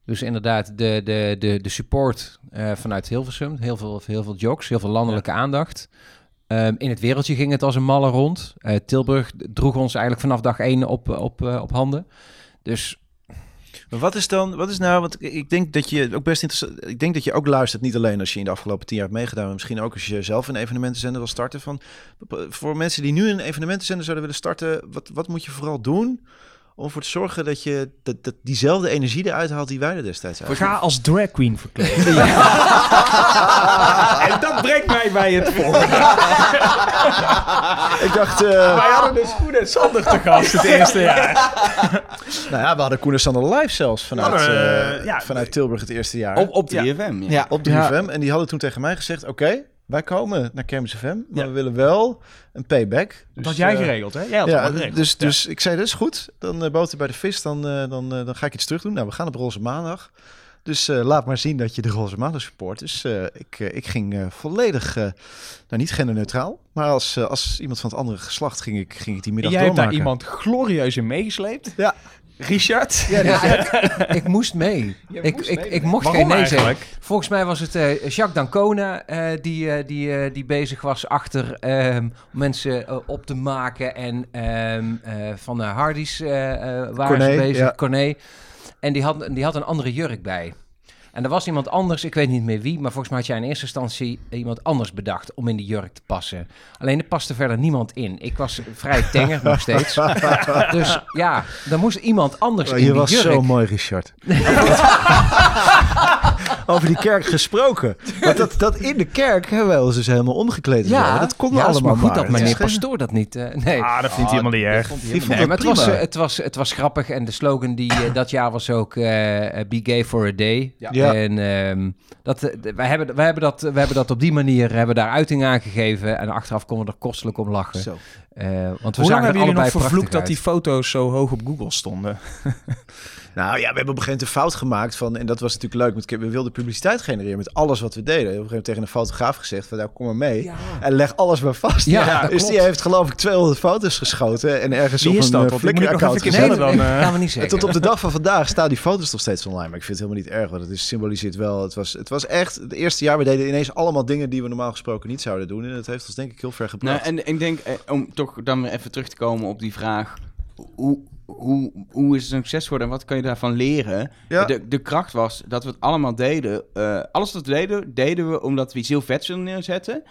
Dus inderdaad, de, de, de, de support vanuit Hilversum, heel veel, heel veel jokes, heel veel landelijke aandacht. Ehm, in het wereldje ging het als een malle rond. Eh, Tilburg droeg ons eigenlijk vanaf dag één op, op, eh, op handen. Dus wat is dan, wat is nou, want ik denk dat je ook best interessant, ik denk dat je ook luistert, niet alleen als je in de afgelopen tien jaar hebt meegedaan, maar misschien ook als je zelf een evenementenzender wil starten. Van, voor mensen die nu een evenementenzender zouden willen starten, wat, wat moet je vooral doen om ervoor te zorgen dat je dat, dat diezelfde energie eruit haalt die wij er destijds uit Ga als drag queen verkleden. en dat brengt mij bij het volgende. Ik dacht... eh, Wij hadden dus Koen en Sander te gast het eerste jaar. nou ja, we hadden Koen en Sander live zelfs vanuit, eh, eh, ja. vanuit Tilburg het eerste jaar. Op, op 3FM, ja. Ja, op 3FM. En die hadden toen tegen mij gezegd, oké, wij komen naar Kermis FM, maar Ja. we willen wel een payback. Dat had jij eh, geregeld, hè? Jij had ja, geregeld. dus, Ja. dus ik zei, dat is goed. Dan uh, boter bij de vis, dan, eh, dan, dan ga ik iets terug doen. Nou, we gaan op Roze Maandag. Dus laat maar zien dat je de Roze Maandag support. Dus ik, ik ging volledig, nou niet genderneutraal, maar als, als iemand van het andere geslacht ging ik, ging ik die middag Jij hebt daar doormaken. iemand glorieus in meegesleept. Ja. Richard. Ja, Ja, ik, ik moest mee. Ik, moest ik, mee. ik mocht Waarom geen nee zeggen. Volgens mij was het eh, Jacques Dancona eh, die, eh, die, eh, die bezig was achter ehm, mensen op te maken. En ehm, eh, van de Hardy's eh, eh, waren Corné, ze bezig, ja. Corné. En die had, die had een andere jurk bij. En er was iemand anders, ik weet niet meer wie, maar volgens mij had jij in eerste instantie iemand anders bedacht om in die jurk te passen. Alleen er paste verder niemand in. Ik was vrij tenger nog steeds. Dus ja, er moest iemand anders Oh, in je die was jurk. zo mooi, Richard. Over die kerk gesproken. Want dat, dat in de kerk hebben wij ons dus helemaal omgekleed. Ja, dat kon ja, allemaal maar goed dat Het is meneer Pastoor dat niet... eh, nee. Ah, dat vindt hij helemaal niet erg. Vond Nee, het maar het was, prima. het, was, het was grappig en de slogan die eh, dat jaar was ook eh, eh, Be Gay for a Day. Ja. En ehm, dat, eh, wij, hebben, wij, hebben dat, wij hebben dat op die manier hebben daar uiting aan gegeven en achteraf konden we er kostelijk om lachen. Zo. Eh, want we Hoe lang zagen er hebben jullie nog vervloekt dat die foto's zo hoog op Google stonden? Nou ja, we hebben op een gegeven moment een fout gemaakt van, en dat was natuurlijk leuk, met, we wilden publiciteit genereren met alles wat we deden. We hebben op een gegeven moment tegen een fotograaf gezegd van, nou kom maar mee en leg alles maar vast. Ja, dus klopt. die heeft geloof ik 200 foto's geschoten en ergens Wie op is een eh, Want Flickr-account even gezet. Nee, dan, eh, we niet En tot op de dag van vandaag staan die foto's nog steeds online. Maar ik vind het helemaal niet erg, want het is, symboliseert wel. Het was, het was echt het eerste jaar. We deden ineens allemaal dingen die we normaal gesproken niet zouden doen. En dat heeft ons denk ik heel ver Nou, gebracht. en ik denk, eh, om toch dan weer even terug te komen op die vraag... Hoe, hoe, hoe is het een succes geworden en wat kan je daarvan leren? Ja. De, de kracht was dat we het allemaal deden. Eh, alles wat we deden, deden we omdat we iets heel vets wilden neerzetten.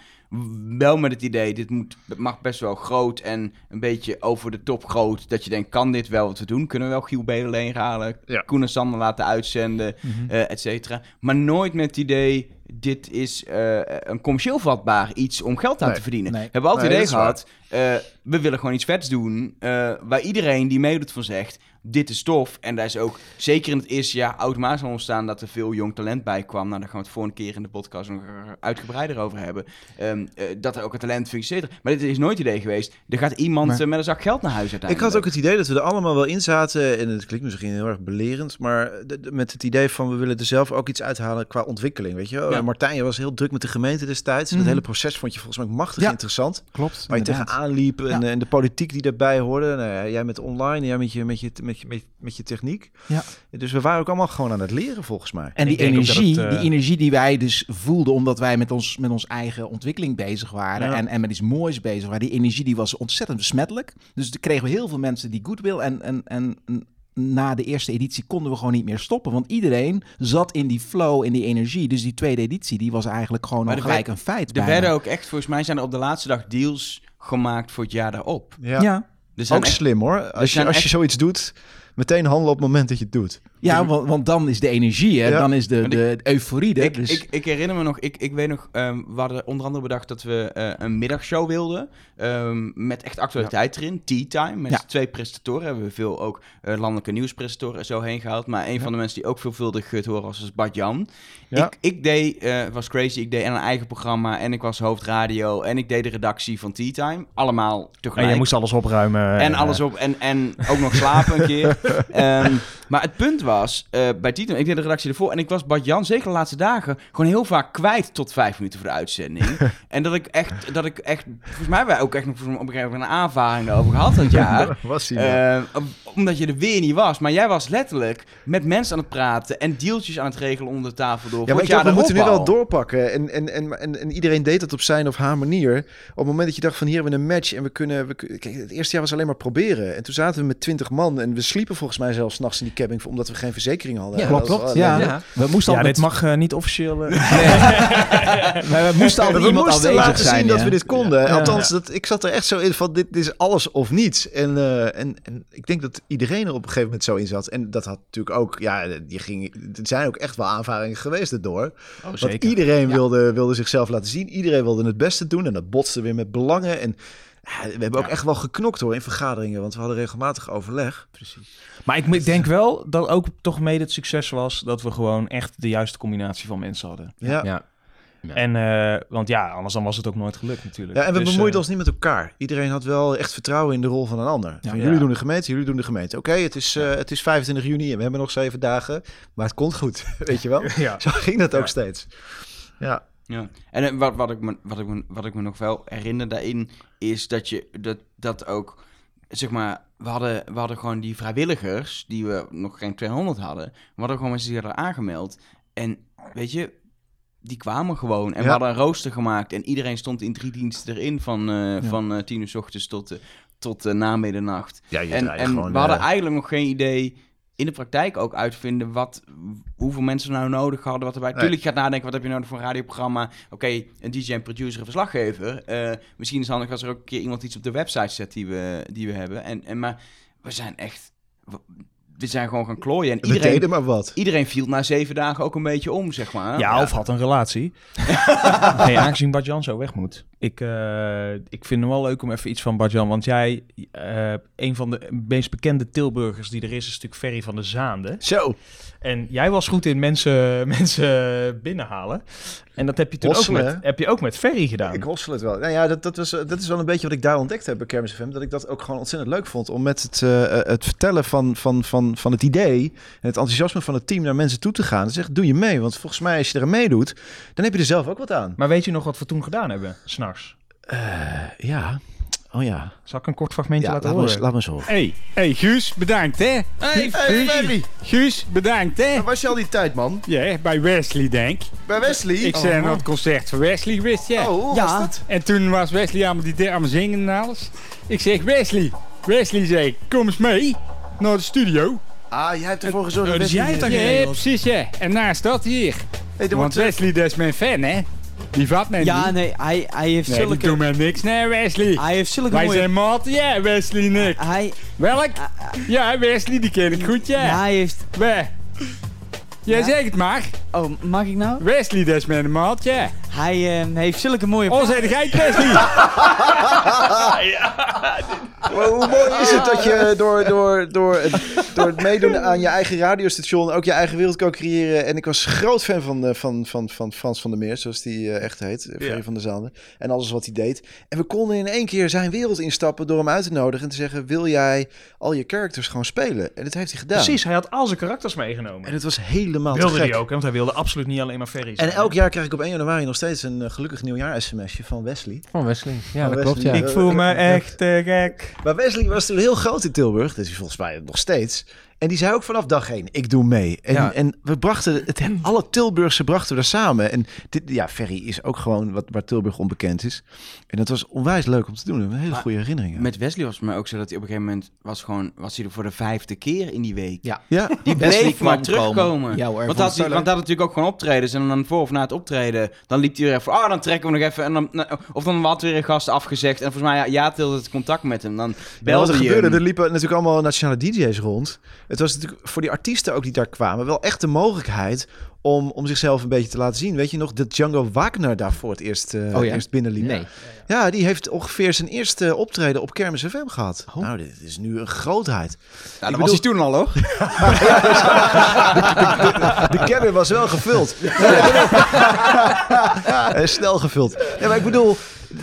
Wel met het idee, dit moet, mag best wel groot en een beetje over de top groot. Dat je denkt, kan dit wel wat we doen? Kunnen we wel Giel Bedeleen halen? Ja. Koen en Sander laten uitzenden, eh, et cetera. Maar nooit met het idee, dit is eh, een commercieel vatbaar iets om geld aan Nee, te verdienen. nee. We hebben altijd Nee, het idee gehad, eh, we willen gewoon iets vets doen. eh, waar iedereen die meedoet van zegt, dit is tof. En daar is ook, zeker in het eerste jaar, automatisch al ontstaan dat er veel jong talent bij kwam. Nou, daar gaan we het volgende keer in de podcast nog uitgebreider over hebben. Ehm, eh, dat er ook een talent functioneert. Maar dit is nooit het idee geweest. Er gaat iemand eh, met een zak geld naar huis Ik uiteindelijk. had ook het idee dat we er allemaal wel in zaten. En het klinkt misschien heel erg belerend. Maar de- de- met het idee van we willen er zelf ook iets uithalen qua ontwikkeling. Weet je? Ja. Martijn, je was heel druk met de gemeente destijds. En Mhm. het hele proces vond je volgens mij machtig Ja. interessant. Klopt. Waar je inderdaad. tegenaan liep en, Ja. en de politiek die daarbij hoorde. Nou jij met online, jij met je, met je, met je, met je, met je techniek. Ja. Dus we waren ook allemaal gewoon aan het leren volgens mij. En die energie, het, eh, die energie die wij dus voelden, omdat wij met ons, met ons eigen ontwikkeling bezig waren Ja. en, en met iets moois bezig waren, die energie die was ontzettend besmettelijk. Dus er kregen we heel veel mensen die goodwill en, en, en na de eerste editie konden we gewoon niet meer stoppen, want iedereen zat in die flow, in die energie. Dus die tweede editie, die was eigenlijk gewoon Maar al gelijk werd- een feit Er bijna. werden ook echt, volgens mij zijn er op de laatste dag deals gemaakt voor het jaar daarop. Ja. Ja, Ook echt- slim hoor. Als je, als je zoiets doet, meteen handelen op het moment dat je het doet. ja want, want dan is de energie, hè? Ja. dan is de, de, euforie. Ik, dus... ik, ik herinner me nog, ik, ik weet nog, ehm, we hadden onder andere bedacht dat we eh, een middagshow wilden. ehm, met echt actualiteit erin, Tea Time. Met Ja. twee presentatoren. Hebben we veel ook eh, landelijke nieuwspresentatoren en zo heen gehaald. Maar een van de mensen die ook veelvuldig te horen was, was Bart Jan. Ja. Ik, ik deed, eh, het was crazy, ik deed en een eigen programma en ik was hoofdradio en ik deed de redactie van Tea Time. Allemaal tegelijk. En je moest alles opruimen. En eh, alles op. En, en ook nog slapen een keer. Ehm, maar het punt was, eh, bij Tito, ik deed de redactie ervoor. En ik was Bart Jan, zeker de laatste dagen, gewoon heel vaak kwijt tot vijf minuten voor de uitzending. en dat ik echt, dat ik echt, volgens mij hebben wij ook echt nog op een gegeven moment een aanvaring over gehad dat jaar. Was hij nou? Om- omdat je er weer niet was. Maar jij was letterlijk met mensen aan het praten en dealtjes aan het regelen onder de tafel door. Ja, maar het ik dacht, we moeten nu wel doorpakken. En, en, en, en, en iedereen deed het op zijn of haar manier. Op het moment dat je dacht van hier hebben we een match en we kunnen... We, kijk, het eerste jaar was alleen maar proberen. En toen zaten we met twintig man en we sliepen volgens mij zelfs nachts in die cabin... omdat we geen verzekering hadden. Ja, Dat klopt, klopt. Ja. We moesten Ja, al dit met- mag eh, niet officieel. eh, we moesten al we moesten laten zijn. zien dat we dit konden. Ja. Althans, dat, ik zat er echt zo in van dit, dit is alles of niets. En, eh, en, en ik denk dat iedereen er op een gegeven moment zo in zat. En dat had natuurlijk ook, ja, die ging, er zijn ook echt wel aanvaringen geweest erdoor. Want zeker. iedereen wilde, wilde zichzelf laten zien. Iedereen wilde het beste doen. En dat botste weer met belangen. En we hebben ook echt wel geknokt hoor in vergaderingen. Want we hadden regelmatig overleg. Precies. Maar ik, ik denk wel dat ook toch mede het succes was dat we gewoon echt de juiste combinatie van mensen hadden. Ja. Ja. En, eh, want ja, anders dan was het ook nooit gelukt natuurlijk. Ja, en we Dus, bemoeiden eh, ons niet met elkaar. Iedereen had wel echt vertrouwen in de rol van een ander. Van, Ja. jullie doen de gemeente, jullie doen de gemeente. Oké, het, is, eh, het is 25 juni en we hebben nog zeven dagen. Maar het komt goed, weet je wel? Ja. Zo ging dat ook steeds. Ja. Ja, en wat, wat, ik me, wat, ik me, wat ik me nog wel herinner daarin is dat je dat, dat ook, zeg maar, we hadden, we hadden gewoon die vrijwilligers, die we nog geen 200 hadden, we hadden gewoon mensen die hadden aangemeld. En weet je, die kwamen gewoon. En we hadden een rooster gemaakt en iedereen stond in drie diensten erin van, eh, van eh, tien uur s ochtends tot, eh, tot na middernacht. Ja, je en en gewoon, we hadden eigenlijk nog geen idee in de praktijk ook uitvinden wat, hoeveel mensen nou nodig hadden. Wat erbij. Nee. Tuurlijk gaat nadenken, wat heb je nodig voor een radioprogramma? Oké, een DJ, een producer, een verslaggever. Misschien is het handig als er ook een keer iemand iets op de website zet die we, die we hebben. En, en, maar we zijn echt... we- zijn gewoon gaan klooien. En We iedereen, deden maar wat. iedereen viel na zeven dagen ook een beetje om, zeg maar. Ja, of had een relatie. nee, aangezien Bart-Jan zo weg moet. Ik, eh, ik vind het wel leuk om even iets van Bart-Jan. Want jij, eh, een van de meest bekende Tilburgers die er is, is natuurlijk Ferry van de Zaande. Zo. En jij was goed in mensen, mensen binnenhalen. En dat heb je toen Hosselen, ook met, heb je ook met Ferry gedaan. Ik hossel het wel. Nou ja, dat, dat, was, eh, dat is wel een beetje wat ik daar ontdekt heb bij Kermis FM. Dat ik dat ook gewoon ontzettend leuk vond. Om met het, eh, eh, het vertellen van, van, van, van het idee en het enthousiasme van het team naar mensen toe te gaan. En zeggen, doe je mee. Want volgens mij als je er meedoet, dan heb je er zelf ook wat aan. Maar weet je nog wat we toen gedaan hebben, s'nachts? ja. Oh ja. Zal ik een kort fragmentje Ja, laten laat horen? eens- laat me eens horen. Hey, hey, Guus, bedankt hè. Hey, Guus, Ferry. Guus, bedankt hè. Waar was je al die tijd, man? Ja, bij Wesley denk ik. Bij Wesley? Ik ben naar het concert van Wesley geweest, ja. Oh, hoe ja. was dat? En toen was Wesley allemaal die allemaal zingen en alles. Ik zeg, Wesley, Wesley zeg, ik, kom eens mee. naar de studio. Ah, jij hebt ervoor gezorgd Oh, dat dus jij hebt dat Ja, precies, ja. En naast dat hier. Hey, er Want Wesley, dat is mijn fan, hè. Die vat mij Ja, niet. nee, hij, hij heeft Nee, zulke... doet mij niks. Nee, Wesley. Hij heeft zulke Wij mooie... zijn maat. Ja, Wesley en ik. Hij, Welk? Ja, Wesley, die ken ik goed, ja. ja, hij heeft... Wij. Jij Ja? zegt het maar. Oh, mag ik nou? Wesley, dat is mijn maat, ja. Hij eh, heeft zulke mooie... Oh, zeg jij Wesley? Maar hoe mooi is het dat je door, door, door, het, door het meedoen aan je eigen radiostation ook je eigen wereld kan creëren. En ik was groot fan van, eh, van, van, van Frans van der Meer, zoals die eh, echt heet, eh, Ferry van der Zanden. En alles wat hij deed. En we konden in één keer zijn wereld instappen door hem uit te nodigen en te zeggen, wil jij al je characters gewoon spelen? En dat heeft hij gedaan. Precies, hij had al zijn karakters meegenomen. En het was helemaal te wilde gek. hij ook, hè, want hij wilde absoluut niet alleen maar Ferry En elk jaar krijg ik op 1 januari nog steeds een gelukkig nieuwjaar sms'je van Wesley. Van Wesley. Ja, Van dat klopt, ja. Ik voel me echt te gek. Maar Wesley was toen heel groot in Tilburg. Dat is hij volgens mij nog steeds. En die zei ook vanaf dag één, ik doe mee. En, Ja. en we brachten het, alle Tilburgse brachten we er samen. En dit, ja, Ferry is ook gewoon wat, waar Tilburg onbekend is. En dat was onwijs leuk om te doen. Een hele Maar goede herinneringen. Met Wesley was het mij ook zo dat hij op een gegeven moment was gewoon was hij er voor de vijfde keer in die week. Ja. Ja, Die bleef maar terugkomen. komen. Ja hoor, want, dat, zo want had natuurlijk ook gewoon optredens. En dan voor of na het optreden, dan liep hij weer even... Oh, dan trekken we nog even. En dan, of dan had weer een gast afgezegd. En volgens mij, ja, ja tilde het contact met hem. Dan Ja, wat belde er hij gebeurde, hem. er liepen natuurlijk allemaal nationale DJ's rond. Het was natuurlijk voor die artiesten ook die daar kwamen wel echt de mogelijkheid om, om zichzelf een beetje te laten zien. Weet je nog dat Django Wagner daar voor het eerst, Oh ja? eerst binnenliep? Nee. Ja, die heeft ongeveer zijn eerste optreden op Kermis FM gehad. Oh. Nou, dit is nu een grootheid. Ja, dat Ik was hij toen al, hoor. De cabin was wel gevuld. Snel gevuld. Ja, maar ik bedoel,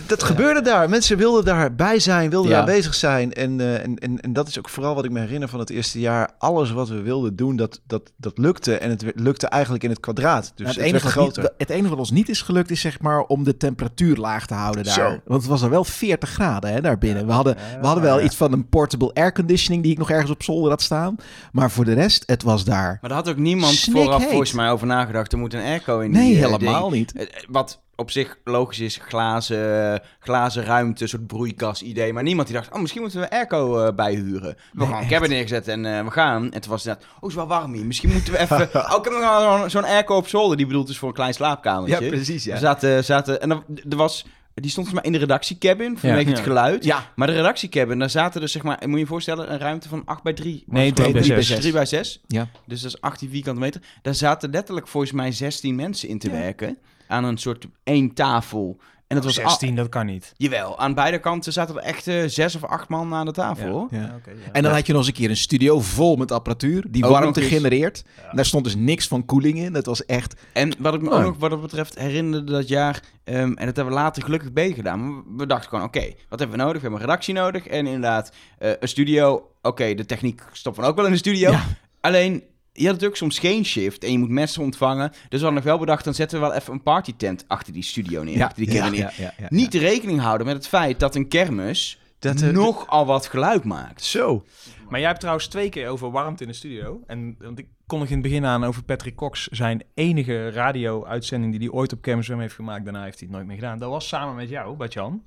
dat gebeurde daar. Mensen wilden daarbij zijn, wilden Ja. daar bezig zijn. En, eh, en, en, en dat is ook vooral wat ik me herinner van het eerste jaar. Alles wat we wilden doen, dat, dat, dat lukte. En het lukte eigenlijk in het kwadraat. Dus Nou, het, het, enige werd wat niet- groter. het enige wat ons niet is gelukt is zeg maar om de temperatuur laag te houden daar. Zo. Want het was er wel 40 graden hè, daar binnen. We hadden, we hadden wel iets van een portable airconditioning die ik nog ergens op zolder had staan. Maar voor de rest, het was daar. Maar daar had ook niemand vooraf volgens mij over nagedacht. Er moet een airco in Nee, die, eh, helemaal niet. Eh, Wat op zich logisch is, glazen, glazen ruimte, een soort broeikas idee. Maar niemand die dacht, oh, misschien moeten we airco eh bijhuren. We Nee, gaan een cabin neergezet en eh, we gaan. En toen was het net, oh, het is wel warm hier. Misschien moeten we even... oh, ik heb nog wel zo'n- airco op zolder. Die bedoeld is voor een klein slaapkamertje. Ja, precies, ja. We zaten, zaten, en er, was... Die stond volgens mij in de redactiecabin vanwege Ja. het geluid. Ja. Maar de redactiecabin, daar zaten dus zeg maar... Moet je je voorstellen, een ruimte van 8 bij 3. Nee, drie bij zes. 3 bij 6. Ja. Dus dat is 18 vierkante meter. Daar zaten letterlijk volgens mij 16 mensen in te werken. Aan een soort één tafel. En dat was al- 16, dat kan niet. Jawel, aan beide kanten zaten er echt eh, zes of acht man aan de tafel. Ja. Oké, ja. En dan had je nog eens een keer een studio vol met apparatuur die Ook warmte genereert. Daar stond dus niks van koeling in. Dat was echt... En wat ik me Oh. ook nog wat dat betreft herinnerde dat jaar, ehm, en dat hebben we later gelukkig beter gedaan. Maar we dachten gewoon, oké, wat hebben we nodig? We hebben een redactie nodig en inderdaad eh, een studio. Oké, de techniek stopt van ook wel in de studio. Ja. Alleen, je had natuurlijk soms geen shift en je moet mensen ontvangen. Dus we hadden nog wel bedacht, dan zetten we wel even een partytent achter die studio neer. achter die ja, neer. ja, ja, ja. Niet rekening houden met het feit dat een kermis Dat, eh, nogal wat geluid maakt. Zo. Maar jij hebt trouwens twee keer over warmte in de studio. En want ik kondig in het begin aan over Patrick Cox. Zijn enige radio-uitzending die hij ooit op Kermis FM heeft gemaakt. Daarna heeft hij het nooit meer gedaan. Dat was samen met jou, Bart-Jan.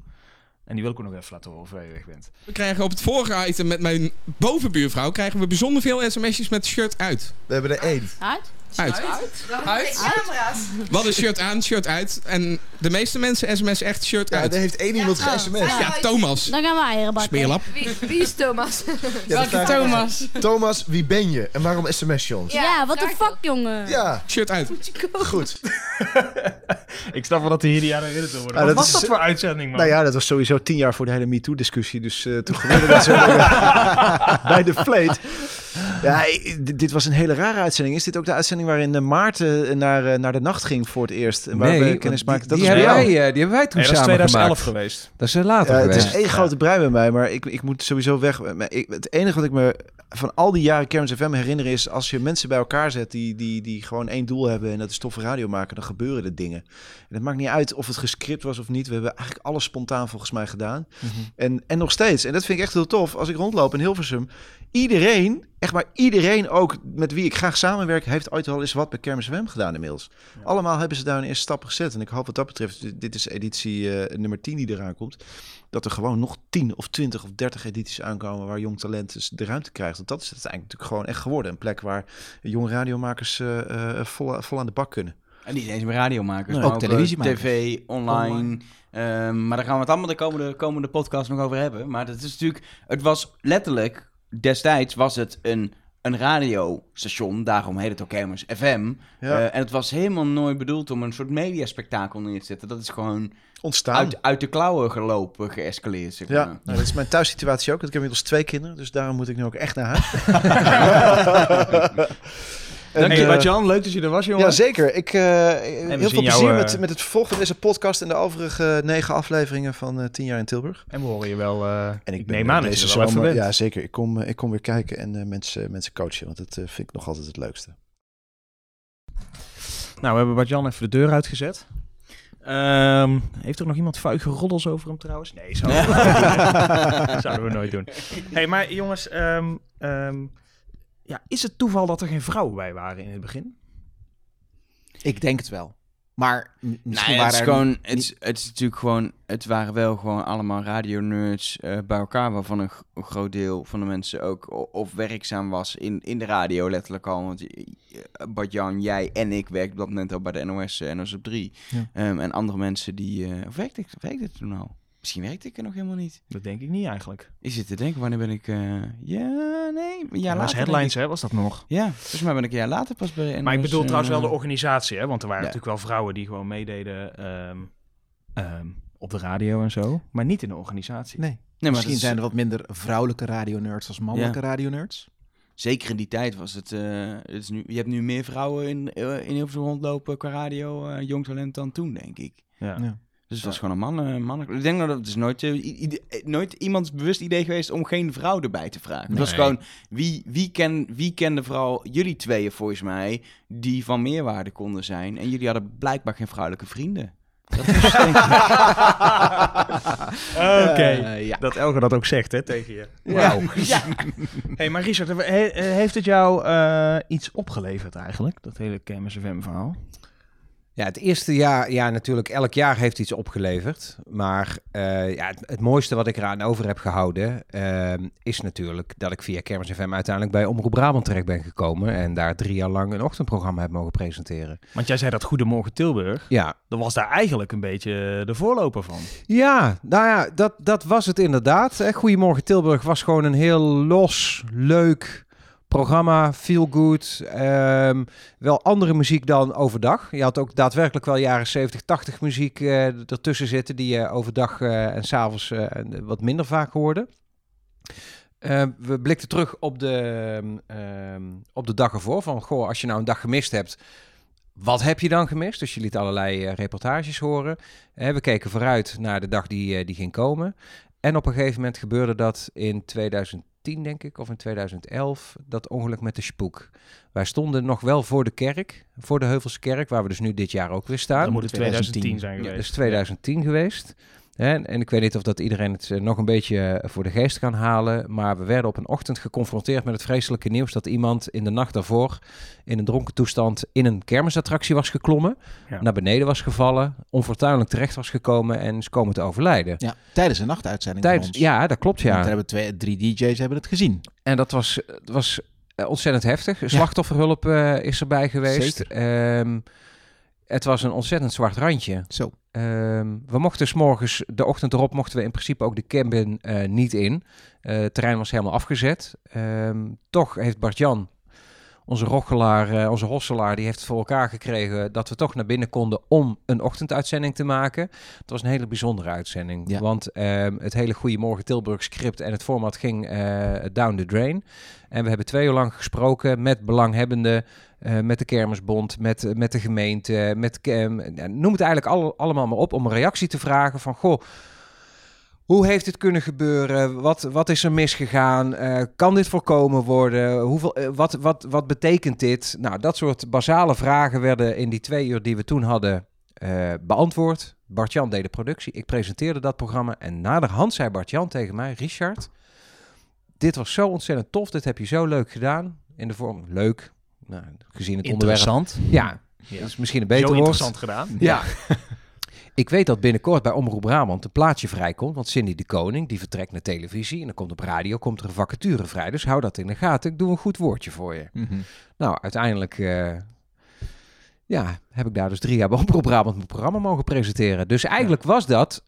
En die wil ik ook nog even laten horen voor je weg bent. We krijgen op het vorige item met mijn bovenbuurvrouw... krijgen we bijzonder veel sms'jes met shirt uit. We hebben er één. Uit? Uit. Uit? Wat is shirt aan, shirt uit. En de meeste mensen sms echt shirt Ja, uit. er heeft één iemand ge-sms. Ja, Thomas. Dan gaan we eieren bakken. Smeerlap. Wie, wie is Thomas? Ja, de vraag- Thomas? Thomas, wie ben je? En waarom sms je ons? Ja, what the fuck, jongen? Ja, Shirt uit. goed. Ik snap wel dat hij hier niet aan herinnerd wil worden. Ja, Wat was is- dat voor uitzending, man? Nou ja, dat was sowieso tien jaar voor de hele MeToo-discussie. Dus eh, toen gebeurde dat zo bij de Vleet. Ja, dit was een hele rare uitzending. Is dit ook de uitzending waarin eh, Maarten naar, eh, naar de nacht ging voor het eerst? En waar Nee, we kennis die, maakten? Dat die, was hebben wij, eh, die hebben wij toen Nee, dat is samen 2011 gemaakt. geweest. Dat is er later Ja, het is één grote brei bij mij, maar ik, ik moet sowieso weg. Ik, het enige wat ik me van al die jaren Kermis FM herinner is... als je mensen bij elkaar zet die, die, die gewoon één doel hebben... en dat is toffe radio maken, dan gebeuren er dingen. En het maakt niet uit of het gescript was of niet. We hebben eigenlijk alles spontaan volgens mij gedaan. Mhm. en, en nog steeds. En dat vind ik echt heel tof. Als ik rondloop in Hilversum... iedereen echt maar iedereen ook met wie ik graag samenwerk, heeft ooit wel eens wat bij Kermis FM gedaan inmiddels. Allemaal hebben ze daar een eerste stap gezet. En ik hoop wat dat betreft, dit- is editie eh, nummer 10 die eraan komt, dat er gewoon nog 10 of 20 of 30 edities aankomen waar jong talent dus de ruimte krijgt. Want dat is het uiteindelijk natuurlijk gewoon echt geworden. Een plek waar jonge radiomakers eh, eh, vol, vol aan de bak kunnen. En niet eens meer radiomakers, Nee. maar Ook ook, televisiemakers. tv, online. Ehm, maar daar gaan we het allemaal de komende, komende podcast nog over hebben. Maar dat is natuurlijk, het was letterlijk, destijds was het een, een radiostation, daarom heet het ook Kermis FM. Ja. Eh, en het was helemaal nooit bedoeld om een soort mediaspectakel neer te zetten. Dat is gewoon Ontstaan. Uit, uit de klauwen gelopen, geëscaleerd. Zeg Ja, nou, dat is mijn thuissituatie ook. want Ik heb inmiddels twee kinderen, dus daarom moet ik nu ook echt naar huis. Dank je, eh, Bart-Jan. Leuk dat je er was, jongen. Ja, zeker. Ik, eh, heel veel plezier jou, eh, met, met het vervolg van deze podcast en de overige negen afleveringen van eh 10 jaar in Tilburg. En we horen je wel. en ik ben neem aan deze er zomer-. Ja, zeker. Ik kom, ik kom weer kijken en mensen, mensen coachen, want dat vind ik nog altijd het leukste. Nou, we hebben Bart-Jan even de deur uitgezet. Ehm, heeft er nog iemand vuige roddels over hem trouwens? Nee, zouden we, zouden we nooit doen. hey, maar jongens, ehm, ehm, ja, is het toeval dat er geen vrouwen bij waren in het begin? Ik denk het wel. Maar Nou, het, waren is gewoon, niet- het, is, het is natuurlijk gewoon, het waren wel gewoon allemaal radio-nerds eh, bij elkaar, waarvan een, groot deel van de mensen ook of werkzaam was in, in de radio, letterlijk al. Want eh, Bart-Jan, jij en ik werkten op dat moment al bij de NOS en NOS op 3. Ja. Ehm, en andere mensen die, eh, of werkte ik, werkte ik toen al? Misschien werkte ik er nog helemaal niet. Dat denk ik niet eigenlijk. Ik zit te denken, wanneer ben ik, eh, ja, nee, een jaar Ja, later. was denk headlines, hè? Was dat nog? Ja, volgens mij ben ik een jaar later pas bij NOS. Maar ik bedoel trouwens wel de eh, organisatie, hè? Want er waren ja. natuurlijk wel vrouwen die gewoon meededen ehm, ehm, op de radio en zo. Maar niet in de organisatie. Nee. maar Misschien is- zijn er wat minder vrouwelijke radionerds als mannelijke Ja. radionerds. Zeker in die tijd was het. eh, het is nu, je hebt nu meer vrouwen in, in Hilversum rondlopen qua radio, eh, jong talent dan toen, denk ik. Ja. Dus het was gewoon een man, mannen. Ik denk dat het is nooit, eh, eh, nooit iemands bewust idee geweest om geen vrouw erbij te vragen. Het was gewoon wie, wie, ken, wie kende vooral jullie tweeën volgens mij die van meerwaarde konden zijn. En jullie hadden blijkbaar geen vrouwelijke vrienden. Dat is denk ik- Oké, Eh, ja. dat Elger dat ook zegt hè, tegen je. Ja. Wauw. Ja. hey, maar Richard, he- he- heeft het jou eh, iets opgeleverd eigenlijk, dat hele FM verhaal? Ja, het eerste jaar, ja, natuurlijk, elk jaar heeft iets opgeleverd. Maar eh, ja, het, het mooiste wat ik eraan over heb gehouden, ehm, is natuurlijk dat ik via Kermis FM uiteindelijk bij Omroep Brabant terecht ben gekomen. En daar drie jaar lang een ochtendprogramma heb mogen presenteren. Want jij zei dat Goedemorgen Tilburg, Ja, dat was daar eigenlijk een beetje de voorloper van. Ja, nou ja, dat, dat was het inderdaad. Goedemorgen Tilburg was gewoon een heel los, leuk programma. Feel good. Ehm, wel andere muziek dan overdag. Je had ook daadwerkelijk wel jaren 70, 80 muziek eh, ertussen zitten... die je overdag eh, en s'avonds eh wat minder vaak hoorde. Eh, we blikten terug op de, ehm, op de dag ervoor. Van, goh, als je nou een dag gemist hebt... Wat heb je dan gemist? Dus je liet allerlei reportages horen. We keken vooruit naar de dag die, die ging komen. En op een gegeven moment gebeurde dat in 2010, denk ik, of in 2011, dat ongeluk met de spook. Wij stonden nog wel voor de kerk, voor de Heuvelse kerk, waar we dus nu dit jaar ook weer staan. Dat moet het 2010 zijn Ja, geweest. dat is 2010 geweest. Hè, En ik weet niet of dat iedereen het eh, nog een beetje eh, voor de geest kan halen. Maar we werden op een ochtend geconfronteerd met het vreselijke nieuws dat iemand in de nacht daarvoor in een dronken toestand in een kermisattractie was geklommen. Ja. Naar beneden was gevallen, onfortuinlijk terecht was gekomen en is komen te overlijden. Ja, tijdens een nachtuitzending Tijdens, ons. ja, dat klopt Want ja. er hebben twee, drie DJ's hebben het gezien. En dat was, het was eh, ontzettend heftig. Slachtofferhulp eh, is erbij geweest. Ehm, het was een ontzettend zwart randje. Zo. Ehm, we mochten 's morgens, de ochtend erop, mochten we in principe ook de cabin eh, niet in. Eh, het terrein was helemaal afgezet. Ehm, toch heeft Bart-Jan, onze roggelaar, eh, onze hosselaar, die heeft het voor elkaar gekregen dat we toch naar binnen konden om een ochtenduitzending te maken. Het was een hele bijzondere uitzending. Ja. Want ehm, het hele Goedemorgen Tilburg script en het format ging eh, down the drain. En we hebben twee uur lang gesproken met belanghebbenden, eh, met de kermisbond, met, met de gemeente, met, noem het eigenlijk alle- allemaal maar op, om een reactie te vragen van, goh, hoe heeft dit kunnen gebeuren? Wat, wat is er misgegaan? Eh, kan dit voorkomen worden? Hoeveel, eh, wat, wat, wat betekent dit? Nou, dat soort basale vragen werden in die twee uur die we toen hadden eh, beantwoord. Bart-Jan deed de productie. Ik presenteerde dat programma. En naderhand zei Bart-Jan tegen mij, Richard, dit was zo ontzettend tof. Dit heb je zo leuk gedaan. In de vorm leuk. Nou, gezien het onderwerp. Interessant. Ja, Ja. dat is misschien een beter Zo woord. interessant gedaan. Ja. Ik weet dat binnenkort bij Omroep Brabant een plaatje vrijkomt. Want Cindy de Koning, die vertrekt naar televisie. En dan komt op radio komt er een vacature vrij. Dus hou dat in de gaten. Ik doe een goed woordje voor je. Mhm. Nou, uiteindelijk eh, ja, heb ik daar dus drie jaar bij Omroep Brabant mijn programma mogen presenteren. Dus eigenlijk was dat,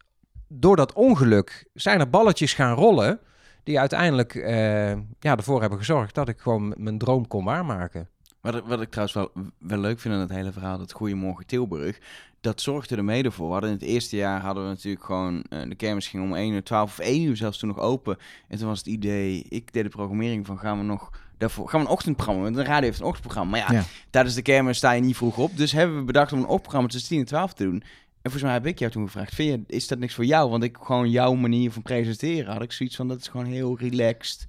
door dat ongeluk, zijn er balletjes gaan rollen... die uiteindelijk eh, ja, ervoor hebben gezorgd dat ik gewoon mijn droom kon waarmaken. Wat, ik- wat ik trouwens wel, wel leuk vind aan het hele verhaal, dat Goedemorgen Tilburg, dat zorgde er mede voor. We hadden in het eerste jaar hadden we natuurlijk gewoon, eh, de kermis ging om 1 uur, 12 of 1 uur zelfs toen nog open. En toen was het idee, ik deed de programmering van gaan we nog, daarvoor, gaan we een ochtendprogramma, want de radio heeft een ochtendprogramma. Maar ja, Ja. tijdens de kermis sta je niet vroeg op. Dus hebben we bedacht om een ochtendprogramma tussen 10 en 12 te doen. En volgens mij heb ik jou toen gevraagd, vind je, is dat niks voor jou? Want ik gewoon jouw manier van presenteren had ik zoiets van, dat is gewoon heel relaxed.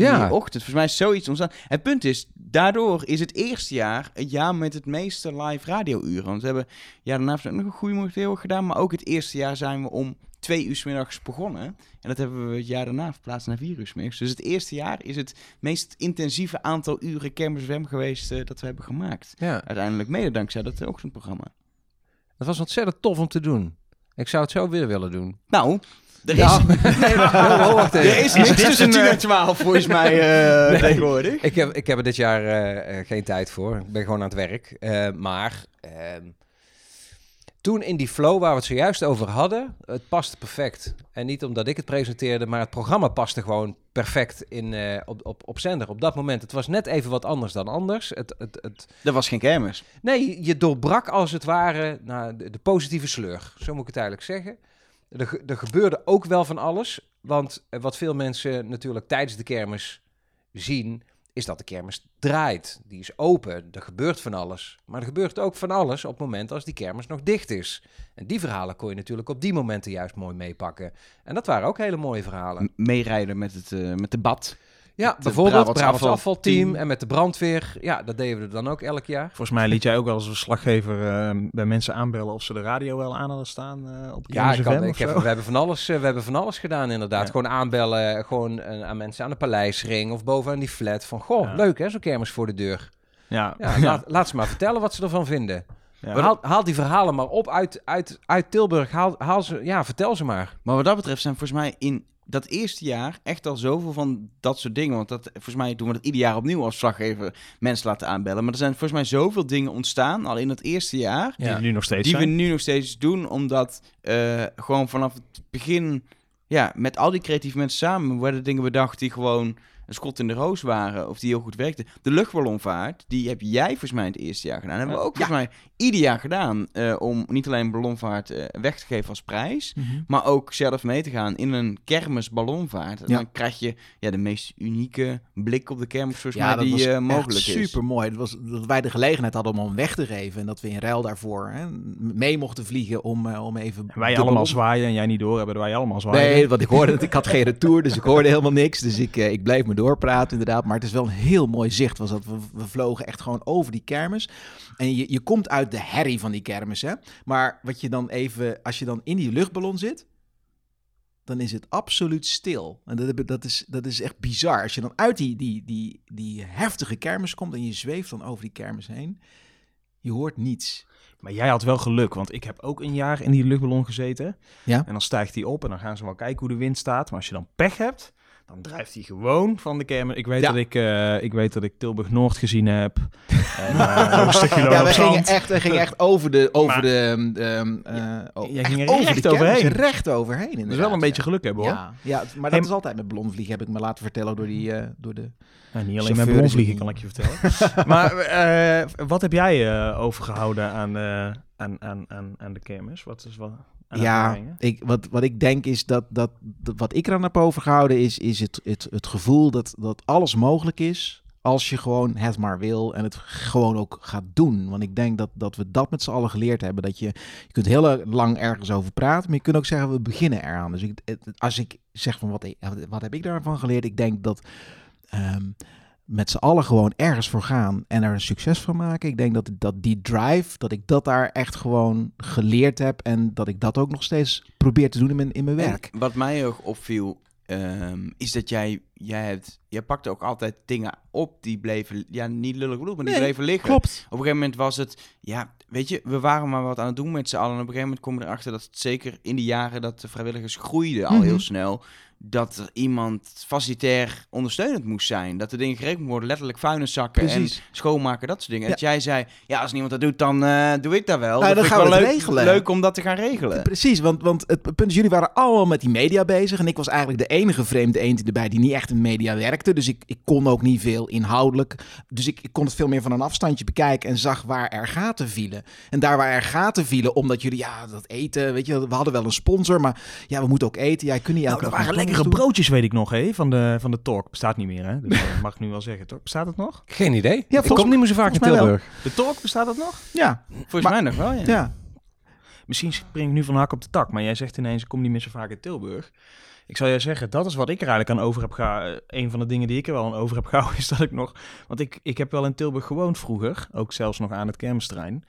Ja. Die ochtend. Volgens mij is zoiets ontstaan. Het punt is, daardoor is het eerste jaar het jaar met het meeste live radiouren. Want we hebben, ja, daarna hebben we nog een goede momenteel gedaan. Maar ook het eerste jaar zijn we om twee uur 's middags begonnen. En dat hebben we het jaar daarna verplaatst naar vier uur 's middags. Dus het eerste jaar is het meest intensieve aantal uren Kermis FM geweest eh, dat we hebben gemaakt. Ja. Uiteindelijk mede dankzij dat ochtendprogramma. Dat was ontzettend tof om te doen. Ik zou het zo weer willen doen. Nou, er is, Ja. Nee, oh, wacht even. er is niks tussen een, 10 eh, en 12 volgens mij eh, Nee. tegenwoordig. Ik heb, ik heb er dit jaar eh, geen tijd voor. Ik ben gewoon aan het werk. Eh, maar ehm, toen in die flow waar we het zojuist over hadden, het paste perfect. En niet omdat ik het presenteerde, maar het programma paste gewoon perfect in, eh, op, op, op zender. Op dat moment, het was net even wat anders dan anders. Het, het, het... Er was geen kermis. Nee, je doorbrak als het ware nou, de, de positieve sleur. Zo moet ik het eigenlijk zeggen. Er, er gebeurde ook wel van alles. Want wat veel mensen natuurlijk tijdens de kermis zien, is dat de kermis draait. Die is open, er gebeurt van alles. Maar er gebeurt ook van alles op het moment als die kermis nog dicht is. En die verhalen kon je natuurlijk op die momenten juist mooi meepakken. En dat waren ook hele mooie verhalen. Meerijden met het eh, met de bad. Ja, Het bijvoorbeeld Brabants Brabants afvalteam. en met de brandweer. Ja, dat deden we dan ook elk jaar. Volgens mij liet jij ook wel als verslaggever eh, bij mensen aanbellen of ze de radio wel aan hadden staan eh, op Ja, ik kan, ik heb, we, hebben van alles, eh, we hebben van alles gedaan inderdaad. Ja. Gewoon aanbellen, gewoon eh, aan mensen aan de paleisring of bovenaan die flat. Van, goh, Ja. leuk hè, zo'n kermis voor de deur. Ja. Ja, Laat, laat ze maar vertellen wat ze ervan vinden. Ja. Haal, haal die verhalen maar op uit, uit, uit Tilburg. Haal, haal ze, ja, vertel ze maar. Maar wat dat betreft zijn volgens mij in dat eerste jaar echt al zoveel van dat soort dingen. Want dat, volgens mij doen we dat ieder jaar opnieuw als verslaggever mensen laten aanbellen. Maar er zijn volgens mij zoveel dingen ontstaan al in het eerste jaar. Die er nu nog steeds Die zijn. we nu nog steeds doen. Omdat eh, gewoon vanaf het begin, ja, met al die creatieve mensen samen werden dingen bedacht die gewoon een schot in de roos waren. Of die heel goed werkten. De luchtballonvaart, die heb jij volgens mij in het eerste jaar gedaan. hebben we ook volgens mij ieder jaar gedaan. eh, om niet alleen ballonvaart eh, weg te geven als prijs. Mhm. Maar ook zelf mee te gaan in een kermis ballonvaart. En Ja. dan krijg je ja, de meest unieke blik op de kermis volgens Ja, mij die eh, echt mogelijk is. super mooi. Dat, was, dat wij de gelegenheid hadden om hem weg te geven. En dat we in ruil daarvoor hè, mee mochten vliegen om, eh, om even... En wij allemaal ballon- zwaaien en jij niet door hebben, wij allemaal zwaaien. Nee, want ik hoorde. Ik had geen retour, dus ik hoorde helemaal niks. Dus ik, eh, ik bleef me doorpraten inderdaad. Maar het is wel een heel mooi zicht. Was dat we, we vlogen echt gewoon over die kermis. En je, je komt uit de herrie van die kermis, hè. Maar wat je dan even... Als je dan in die luchtballon zit... Dan is het absoluut stil. En dat, dat, is, dat is echt bizar. Als je dan uit die, die, die, die heftige kermis komt... en je zweeft dan over die kermis heen... Je hoort niets. Maar jij had wel geluk, want ik heb ook een jaar in die luchtballon gezeten. Ja. En dan stijgt hij op en dan gaan ze wel kijken hoe de wind staat. Maar als je dan pech hebt, dan drijft hij gewoon van de kermis. Ik weet, Ja. dat, ik, eh, ik weet dat ik Tilburg Noord gezien heb. En, eh, nog een stukje Ja, ja, we gingen echt, we gingen echt over de, over Maar- de, ehm, eh, oh, jij ging er over recht overheen. recht overheen. Dat is wel inderdaad, een beetje ja. geluk hebben hoor. Ja, ja, maar dat Hey, is altijd met ballonvliegen, heb ik me laten vertellen door, die, eh, door de Ja, niet alleen met ballonvliegen, kan ik je vertellen. maar eh, wat heb jij eh, overgehouden aan, eh, aan, aan, aan, aan de kermis? Wat is wat, Ja, ik, wat, wat ik denk is dat, dat, dat wat ik eraan heb overgehouden is, is het, het, het gevoel dat, dat alles mogelijk is als je gewoon het maar wil en het gewoon ook gaat doen. Want ik denk dat, dat we dat met z'n allen geleerd hebben. Dat je, je kunt heel lang ergens over praten, maar je kunt ook zeggen we beginnen eraan. Dus ik, als ik zeg van wat, wat heb ik daarvan geleerd? Ik denk dat ehm, met z'n allen gewoon ergens voor gaan en er een succes van maken. Ik denk dat, dat die drive, dat ik dat daar echt gewoon geleerd heb en dat ik dat ook nog steeds probeer te doen in mijn, in mijn werk. En wat mij erg opviel, ehm, is dat jij, jij, hebt, jij pakte ook altijd dingen op die bleven, ja, niet lullig bedoeld, maar die Nee, bleven liggen. klopt. Op een gegeven moment was het, ja, weet je, we waren maar wat aan het doen met z'n allen. En op een gegeven moment kom je erachter dat het zeker in de jaren dat de vrijwilligers groeiden al Mhm. heel snel, dat er iemand facilitair ondersteunend moest zijn. Dat er dingen geregeld moeten worden, letterlijk vuilniszakken Precies. en schoonmaken, dat soort dingen. Ja. dat jij zei, ja, als niemand dat doet, dan eh, doe ik dat wel. Nou, dat dan gaan ik we leuk, regelen. leuk om dat te gaan regelen. Precies, want, want het punt is, jullie waren allemaal met die media bezig. En ik was eigenlijk de enige vreemde eend erbij die niet echt in media werkte. Dus ik, ik kon ook niet veel inhoudelijk. Dus ik, ik kon het veel meer van een afstandje bekijken en zag waar er gaten vielen. En daar waar er gaten vielen, omdat jullie, ja, dat eten, weet je, we hadden wel een sponsor, maar ja, we moeten ook eten. Jij kunt niet elke Nou, er dag lekkere broodjes, weet ik nog, hè, van de, van de Talk. Bestaat niet meer, hè? Dus, dat mag ik nu wel zeggen, toch? Bestaat het nog? Geen idee. Ja, ik kom niet meer zo vaak in. Tilburg. De Talk, bestaat dat nog? Ja, Volgens Maar- mij nog wel, ja. ja. Misschien spring ik nu van hak op de tak, maar jij zegt ineens, ik kom niet meer zo vaak in Tilburg. Ik zal jij zeggen, dat is wat ik er eigenlijk aan over heb gehouden. Een van de dingen die ik er wel aan over heb gehouden, is dat ik nog... Want ik, ik heb wel in Tilburg gewoond vroeger, ook zelfs nog aan het kermisterrein.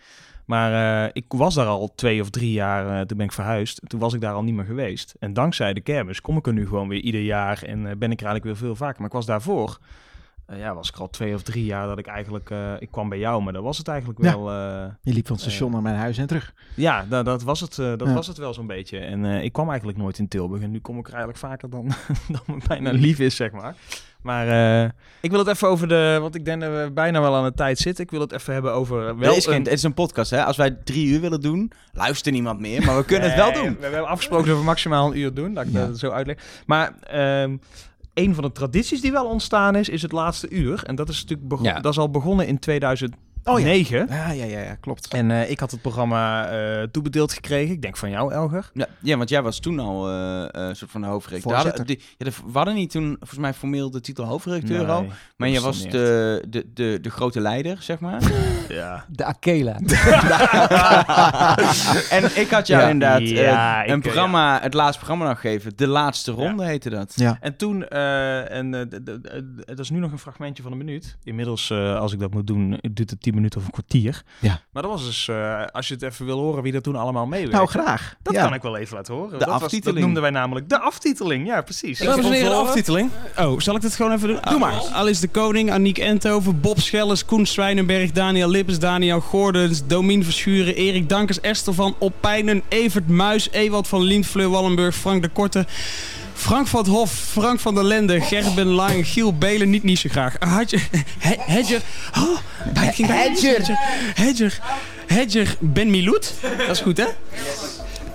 Maar eh, ik was daar al twee of drie jaar, eh, toen ben ik verhuisd. Toen was ik daar al niet meer geweest. En dankzij de kermis kom ik er nu gewoon weer ieder jaar en eh, ben ik er eigenlijk weer veel vaker. Maar ik was daarvoor, ja, was ik al twee of drie jaar dat ik eigenlijk... ik kwam bij jou, maar dat was het eigenlijk Ja. wel... Je liep van het station naar mijn huis en terug. ja, dat, dat, was, het, dat Ja. was het wel zo'n beetje. En ik kwam eigenlijk nooit in Tilburg. En nu kom ik er eigenlijk vaker dan, dan me bijna lief is, zeg maar. Maar eh, ik wil het even over de... Want ik denk dat we bijna wel aan de tijd zitten. Ik wil het even hebben over... eh, Wel het, is geen, een- het is een podcast, hè. Als wij drie uur willen doen, luistert niemand meer. Maar we kunnen het wel doen. We, we hebben afgesproken dat we maximaal een uur doen. Dat ik Ja. dat zo uitleg. Maar ehm, een van de tradities die wel ontstaan is, is het laatste uur. En dat is natuurlijk Ja. dat is al begonnen in 2009. Oh ja. Ja, ja, ja, ja klopt. En eh, ik had het programma eh, toebedeeld gekregen. Ik denk van jou, Elger. Ja, ja, want jij was toen al eh, eh, een soort van de hoofdredacteur. Voorzitter. Die- ja, de- we hadden niet toen volgens mij formeel de titel hoofdredacteur Nee, al. Maar jij was de, de, de, de grote leider, zeg maar. Ja. De Akela. en ik had jou Ja. inderdaad Ja, een programma, het laatste programma nog gegeven. De laatste ronde heette dat. Ja. En toen, eh, en eh, dat is nu nog een fragmentje van een minuut. Inmiddels, eh, als ik dat moet doen, duurt het 10 minuten of een kwartier. Ja. Maar dat was dus, eh, als je het even wil horen wie er toen allemaal meewerkte. Nou, graag. Dat Ja. kan ik wel even laten horen. De dat, was, dat aftiteling. noemden wij namelijk de aftiteling. Ja, precies. Dames en heren, de aftiteling. Oh, zal ik dit gewoon even doen? Doe maar. Alice de Koning, Aniek Enthoven, Bob Schelles, Koen Zwijnenberg, Daniel Lippes, Daniel Gordens, Domien Verschuren, Erik Dankers, Esther van Oppijnen, Evert Muis, Ewald van Lient, Fleur Wallenburg, Frank de Korte, Frank van het Hof, Frank van der Lende, Gerben Lang, Giel Belen, niet niet zo graag. Hadje, He- Hedger, oh, bij- Hedger. Hedger, Hedger Ben Miloet, dat is goed hè?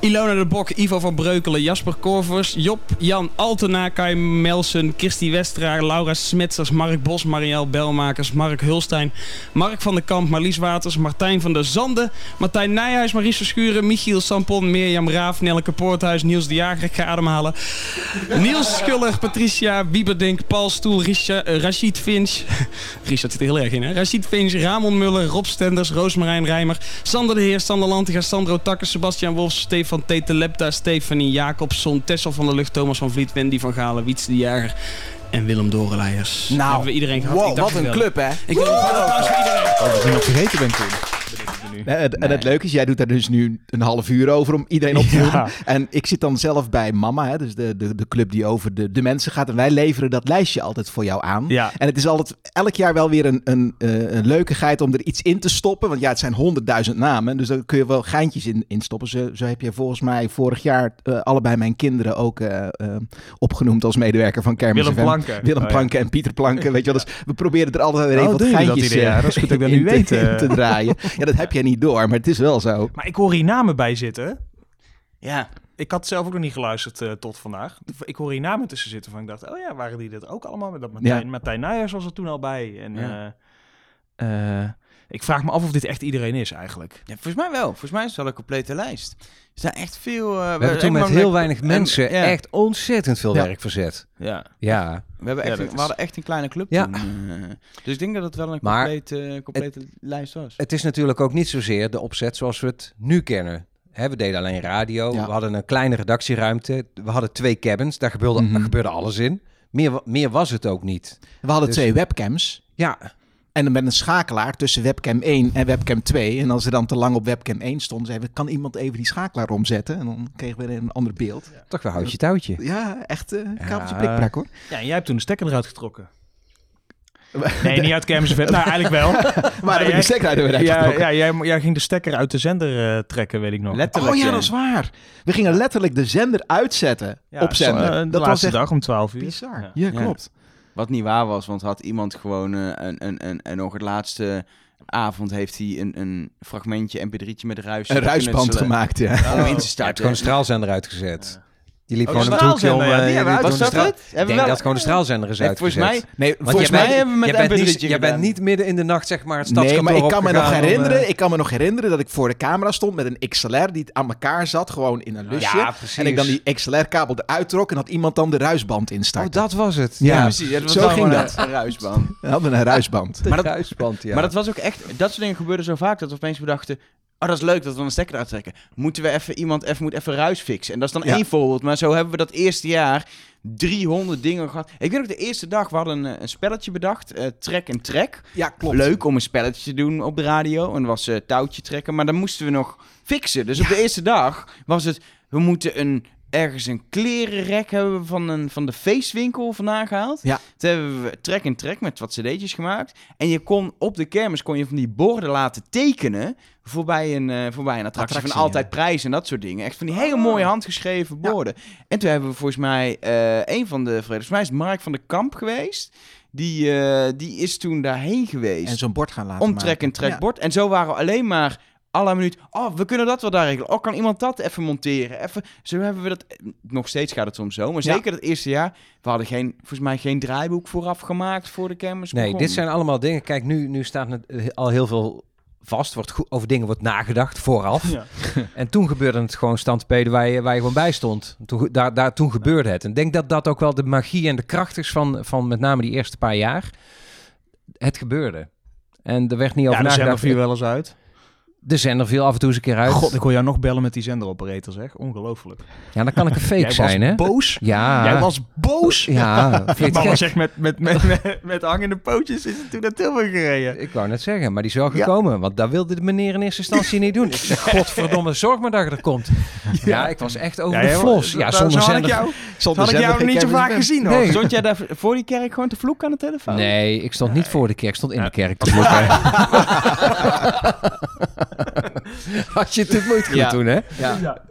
Ilona de Bok, Ivo van Breukelen, Jasper Korvers, Job, Jan Altena, Kai Melsen, Kirsty Westra, Laura Smetsers, Mark Bos, Marielle Belmakers, Mark Hulstein, Mark van den Kamp, Marlies Waters, Martijn van der Zanden, Martijn Nijhuis, Maries Verschuren, Michiel Sampon, Mirjam Raaf, Nelleke Poorthuis, Niels de Jager, ik ga ademhalen, Niels Schuller, Patricia Bieberdink, Paul Stoel, Richard, eh, Rashid Finch, Richard zit er heel erg in hè, Rashid Finch, Ramon Muller, Rob Stenders, Roosmarijn Rijmer, Sander de Heer, Sander Lantiga, Sandro Takkers, Sebastian Wolfs, Stefan Tetelepta, Stefanie Jacobson, Tessel van der Lucht, Thomas van Vliet, Wendy van Galen, Wiets de Jager en Willem Dorenleijers. Nou, hebben we iedereen gehad. wow, Ik dacht wat een wel. club, hè? Ik wil een applaus voor iedereen. Oh, dat ik nog vergeten ben toen. Nu. En, het- leuke is, jij doet daar dus nu een half uur over om iedereen op te Ja. noemen. En ik zit dan zelf bij Mama, hè, dus de, de, de club die over de, de mensen gaat. En wij leveren dat lijstje altijd voor jou aan. Ja. En het is altijd elk jaar wel weer een, een, eh, een leukigheid om er iets in te stoppen. Want ja, het zijn honderdduizend namen. Dus daar kun je wel geintjes in, in stoppen. Zo, zo heb je volgens mij vorig jaar eh, allebei mijn kinderen ook eh, opgenoemd als medewerker van Kermis Willem FM. Planken. Willem Oh, ja. Planken en Pieter Planken. Weet je wel, dus we proberen er altijd weer Oh, even wat doen jullie dat geintjes eh, Dat is goed dat ik dat in nu te- weet, in te draaien. Ja, dat heb niet door, maar het is wel zo. Maar ik hoor hier namen bij zitten. Ja. Ik had zelf ook nog niet geluisterd eh, tot vandaag. Ik hoor hier namen tussen zitten van ik dacht, oh ja, waren die dit ook allemaal? Met dat Martijn, Ja. Martijn Nijers was er toen al bij. En Ja. eh, eh, ik vraag me af of dit echt iedereen is eigenlijk. Ja, volgens mij wel. Volgens mij is het wel een complete lijst. Er zijn echt veel... eh, We hebben toen met heel weinig en- mensen ja. echt ontzettend veel Ja. werk verzet. Ja. Ja. We, hebben echt, we hadden echt een kleine club Ja. toen. eh. dus ik denk dat het wel een Maar complete, complete lijst was. Het is natuurlijk ook niet zozeer de opzet zoals we het nu kennen. Hè, we deden alleen radio. Ja. We hadden een kleine redactieruimte. We hadden twee cabins. Daar gebeurde, Mhm. daar gebeurde alles in. Meer, meer was het ook niet. We hadden Dus- twee webcams. Ja, En dan met een schakelaar tussen webcam 1 en webcam 2. En als ze dan te lang op webcam 1 stonden, zeiden we, kan iemand even die schakelaar omzetten? En dan kregen we weer een ander beeld. Toch wel houtje touwtje. Ja, echt eh kabeltje Ja. prikprak hoor. Ja, en jij hebt toen de stekker eruit getrokken. Nee, niet uit Kermis Nou, eigenlijk wel. Maar heb ik de stekker uit de eruit ja, ja, jij, jij ging de stekker uit de zender eh, trekken, weet ik nog. oh ja, dat is waar. We gingen letterlijk de zender uitzetten Ja, op zender. eh, dat was laatste echt dag om 12 uur. bizar. Ja. Ja, Ja. klopt. Wat niet waar was, want had iemand gewoon eh, een, een, een, en nog het laatste avond heeft hij een, een fragmentje mp3'tje met ruis. Een ruisband gemaakt, ja. Om in te Je hebt starten. gewoon een straalzender uitgezet. Die liep Oh, gewoon een hoekje om... straalzender, ja, die hebben was dat het? Ik denk dat gewoon de straalzender is Nee, uitgezet. volgens mij- Nee, Want volgens mij bent- hebben we met jij bent niet, MP3'tje jij bent gedaan. niet midden in de nacht zeg maar het Nee, stadskantoor maar ik kan me nog herinneren, eh, ik kan me nog herinneren dat ik voor de camera stond met een XLR die aan elkaar zat, gewoon in een lusje. Ja, precies. en ik dan die XLR-kabel eruit trok en had iemand dan de ruisband Oh, instarten. dat was het. Ja, Ja, precies. Zo ging dat. Een, ruisband. We hadden een ruisband. De Maar dat- ruisband, ja. Maar dat was ook echt, dat soort dingen gebeurden zo vaak dat we opeens bedachten. Oh, dat is leuk dat we een stekker eruit trekken. Moeten we even iemand even, moet even ruis fixen? En dat is dan Ja. één voorbeeld. Maar zo hebben we dat eerste jaar 300 dingen gehad. Ik weet nog de eerste dag, we hadden een, een spelletje bedacht. eh trek en trek. Ja, klopt. Leuk om een spelletje te doen op de radio. En dat was eh, touwtje trekken. Maar dan moesten we nog fixen. Dus op de eerste dag was het... We moeten een, ergens een klerenrek hebben we van, een, van de feestwinkel vandaan gehaald. Ja. Toen hebben we trek en trek met wat cd'tjes gemaakt. En je kon op de kermis kon je van die borden laten tekenen... voorbij een, eh, voorbij een attractie, Attractie, van altijd prijs en dat soort dingen. Echt van die hele mooie handgeschreven borden. En toen hebben we volgens mij eh, een van de... Volgens mij is Mark van de Kamp geweest... Die, eh, die is toen daarheen geweest. En zo'n bord gaan laten Om trek maken. en trekbord. En zo waren we alleen maar alle minuut. Oh, we kunnen dat wel daar regelen. Oh, kan iemand dat even monteren? Even. Zo hebben we dat. Nog steeds gaat het soms zo. Maar Ja. zeker het eerste jaar. We hadden geen, volgens mij geen draaiboek vooraf gemaakt voor de kermis. Nee, begon. dit zijn allemaal dingen. Kijk, nu, nu staat het al heel veel vast. Wordt goed, over dingen wordt nagedacht vooraf. Ja. En toen gebeurde het gewoon standpeden waar je, waar je gewoon bij stond. Toen, daar, daar, toen gebeurde het. En ik denk dat dat ook wel de magie en de kracht is van, van met name die eerste paar jaar. Het gebeurde. En er werd niet over Ja, zender nagedacht. viel wel eens uit. De zender viel af en toe eens een keer uit. God, ik hoor jou nog bellen met die zenderoperator, zeg. Ongelooflijk. Ja, dan kan ik een fake Jij was zijn, hè? boos? Ja. Jij was boos? Ja, gek? zegt met, met, met, met, met hangende pootjes is het toen naar Tilburg gereden. Ik wou net zeggen, maar die wel gekomen. Want dat wilde de meneer in eerste instantie niet doen. Ik zeg, godverdomme, zorg maar dat je er komt. Ja, ik was echt over Ja, de flos. Ja, zo- zonder zo had ik zender. jou- had ik jou niet zo vaak gezien, hoor. Nee. Stond jij daar voor die kerk gewoon te vloeken aan de telefoon? Nee, ik stond niet voor de kerk, ik stond in de kerk te vloeken. Had je het dit moeite Ja. doen, hè? Ja.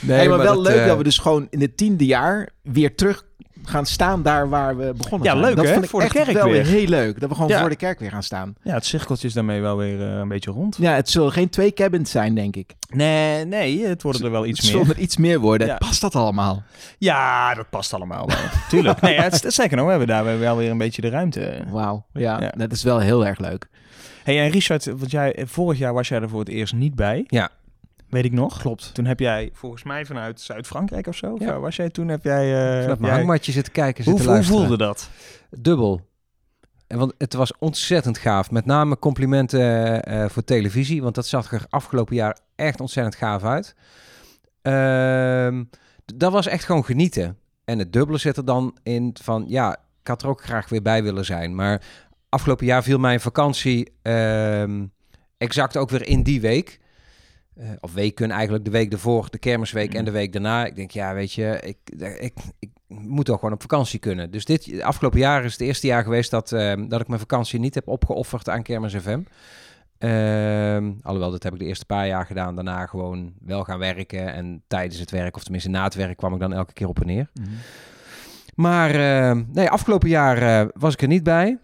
Nee, Hey, maar, wel dat, leuk eh, dat we dus gewoon in het tiende jaar weer terug gaan staan daar waar we begonnen Ja, zijn. leuk, dat hè? vond ik Voor de echt kerk wel weer. heel leuk. Dat we gewoon Ja. voor de kerk weer gaan staan. Ja, het cirkeltje is daarmee wel weer eh, een beetje rond. Ja, het zullen geen twee cabins zijn, denk ik. Nee, nee, het worden er wel iets het meer. zullen er iets meer worden. Ja. Past dat allemaal? Ja, dat past allemaal wel. Tuurlijk. Nee, ja, het is, zeker nog. We hebben daar wel weer een beetje de ruimte. Wauw. Ja, Ja. dat is wel heel erg leuk. Hey, en Richard, want jij, vorig jaar was jij er voor het eerst niet bij. Ja. Weet ik nog. Klopt. Toen heb jij volgens mij vanuit Zuid-Frankrijk of zo. Ja. was jij toen? Heb jij. eh, Vanuit heb mijn hangmatje zitten kijken, Hoe, zitten hoe luisteren. voelde dat? Dubbel. En Want het was ontzettend gaaf. Met name complimenten eh, voor televisie. Want dat zag er afgelopen jaar echt ontzettend gaaf uit. Ehm, dat was echt gewoon genieten. En het dubbele zit er dan in van... Ja, ik had er ook graag weer bij willen zijn. Maar afgelopen jaar viel mijn vakantie ehm, exact ook weer in die week. Eh, of weken eigenlijk, de week ervoor, de kermisweek en de week daarna. Ik denk, ja, weet je, ik, ik, ik moet toch gewoon op vakantie kunnen. Dus dit afgelopen jaar is het eerste jaar geweest dat, ehm, dat ik mijn vakantie niet heb opgeofferd aan Kermis FM. Ehm, alhoewel, dat heb ik de eerste paar jaar gedaan. Daarna gewoon wel gaan werken. En tijdens het werk, of tenminste na het werk, kwam ik dan elke keer op en neer. Maar ehm, nee, afgelopen jaar eh, was ik er niet bij.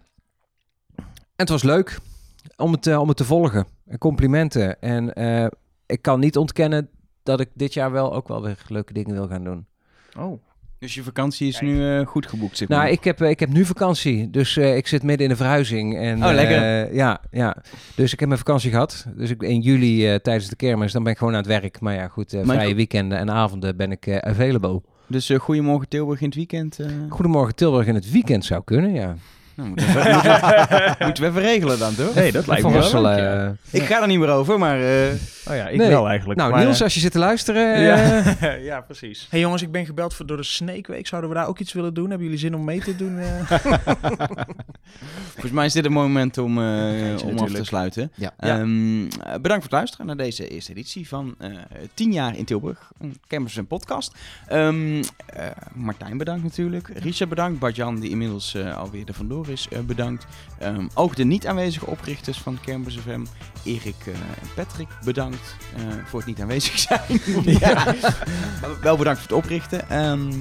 En het was leuk om het, eh, om het te volgen. En complimenten. En eh, ik kan niet ontkennen dat ik dit jaar wel ook wel weer leuke dingen wil gaan doen. Oh. Dus je vakantie is nu eh, goed geboekt, zeg maar. Nou, ik heb, ik heb nu vakantie. Dus eh, ik zit midden in de verhuizing. En, Oh, lekker. eh, ja, ja. Dus ik heb mijn vakantie gehad. Dus ik, in juli eh, tijdens de kermis, dan ben ik gewoon aan het werk. Maar ja, goed, vrije weekenden en avonden ben ik eh, available. Dus Goedemorgen Tilburg in het weekend. eh. Goedemorgen Tilburg in het weekend zou kunnen, ja. Nou, moeten, we, moeten, we, moeten we even regelen dan, toch? Nee, dat lijkt me wel ja. Ik ga er niet meer over, maar... eh, Oh ja, ik Nee. wel eigenlijk. Nou, maar, Niels, eh, als je zit te luisteren... eh, ja, ja, precies. hey jongens, ik ben gebeld voor door de Snake Week. Zouden we daar ook iets willen doen? Hebben jullie zin om mee te doen? Volgens mij is dit een moment om, eh, om af te sluiten. Ja. Ehm, eh, bedankt voor het luisteren naar deze eerste editie van eh 10 jaar in Tilburg. Een Campus en podcast. Ehm, eh, Martijn bedankt natuurlijk. Richard bedankt. Bart-Jan die inmiddels eh, alweer er vandoor is eh, bedankt. Ehm, ook de niet aanwezige oprichters van Campus FM. Erik eh, en Patrick bedankt eh, voor het niet aanwezig zijn. ja. Wel bedankt voor het oprichten. Ehm,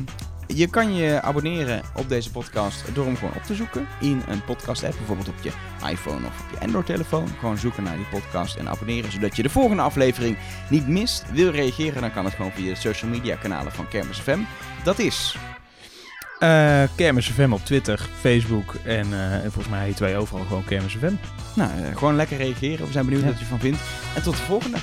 je kan je abonneren op deze podcast door hem gewoon op te zoeken in een podcast app. Bijvoorbeeld op je iPhone of op je Android telefoon. Gewoon zoeken naar die podcast en abonneren zodat je de volgende aflevering niet mist. Wil reageren dan kan het gewoon via de social media kanalen van Kermis FM. Dat is... Eh Kermis FM op Twitter, Facebook en, eh, en volgens mij heet wij overal gewoon Kermis FM. Nou, eh, gewoon lekker reageren. We zijn benieuwd Ja. wat je ervan vindt. En tot de volgende.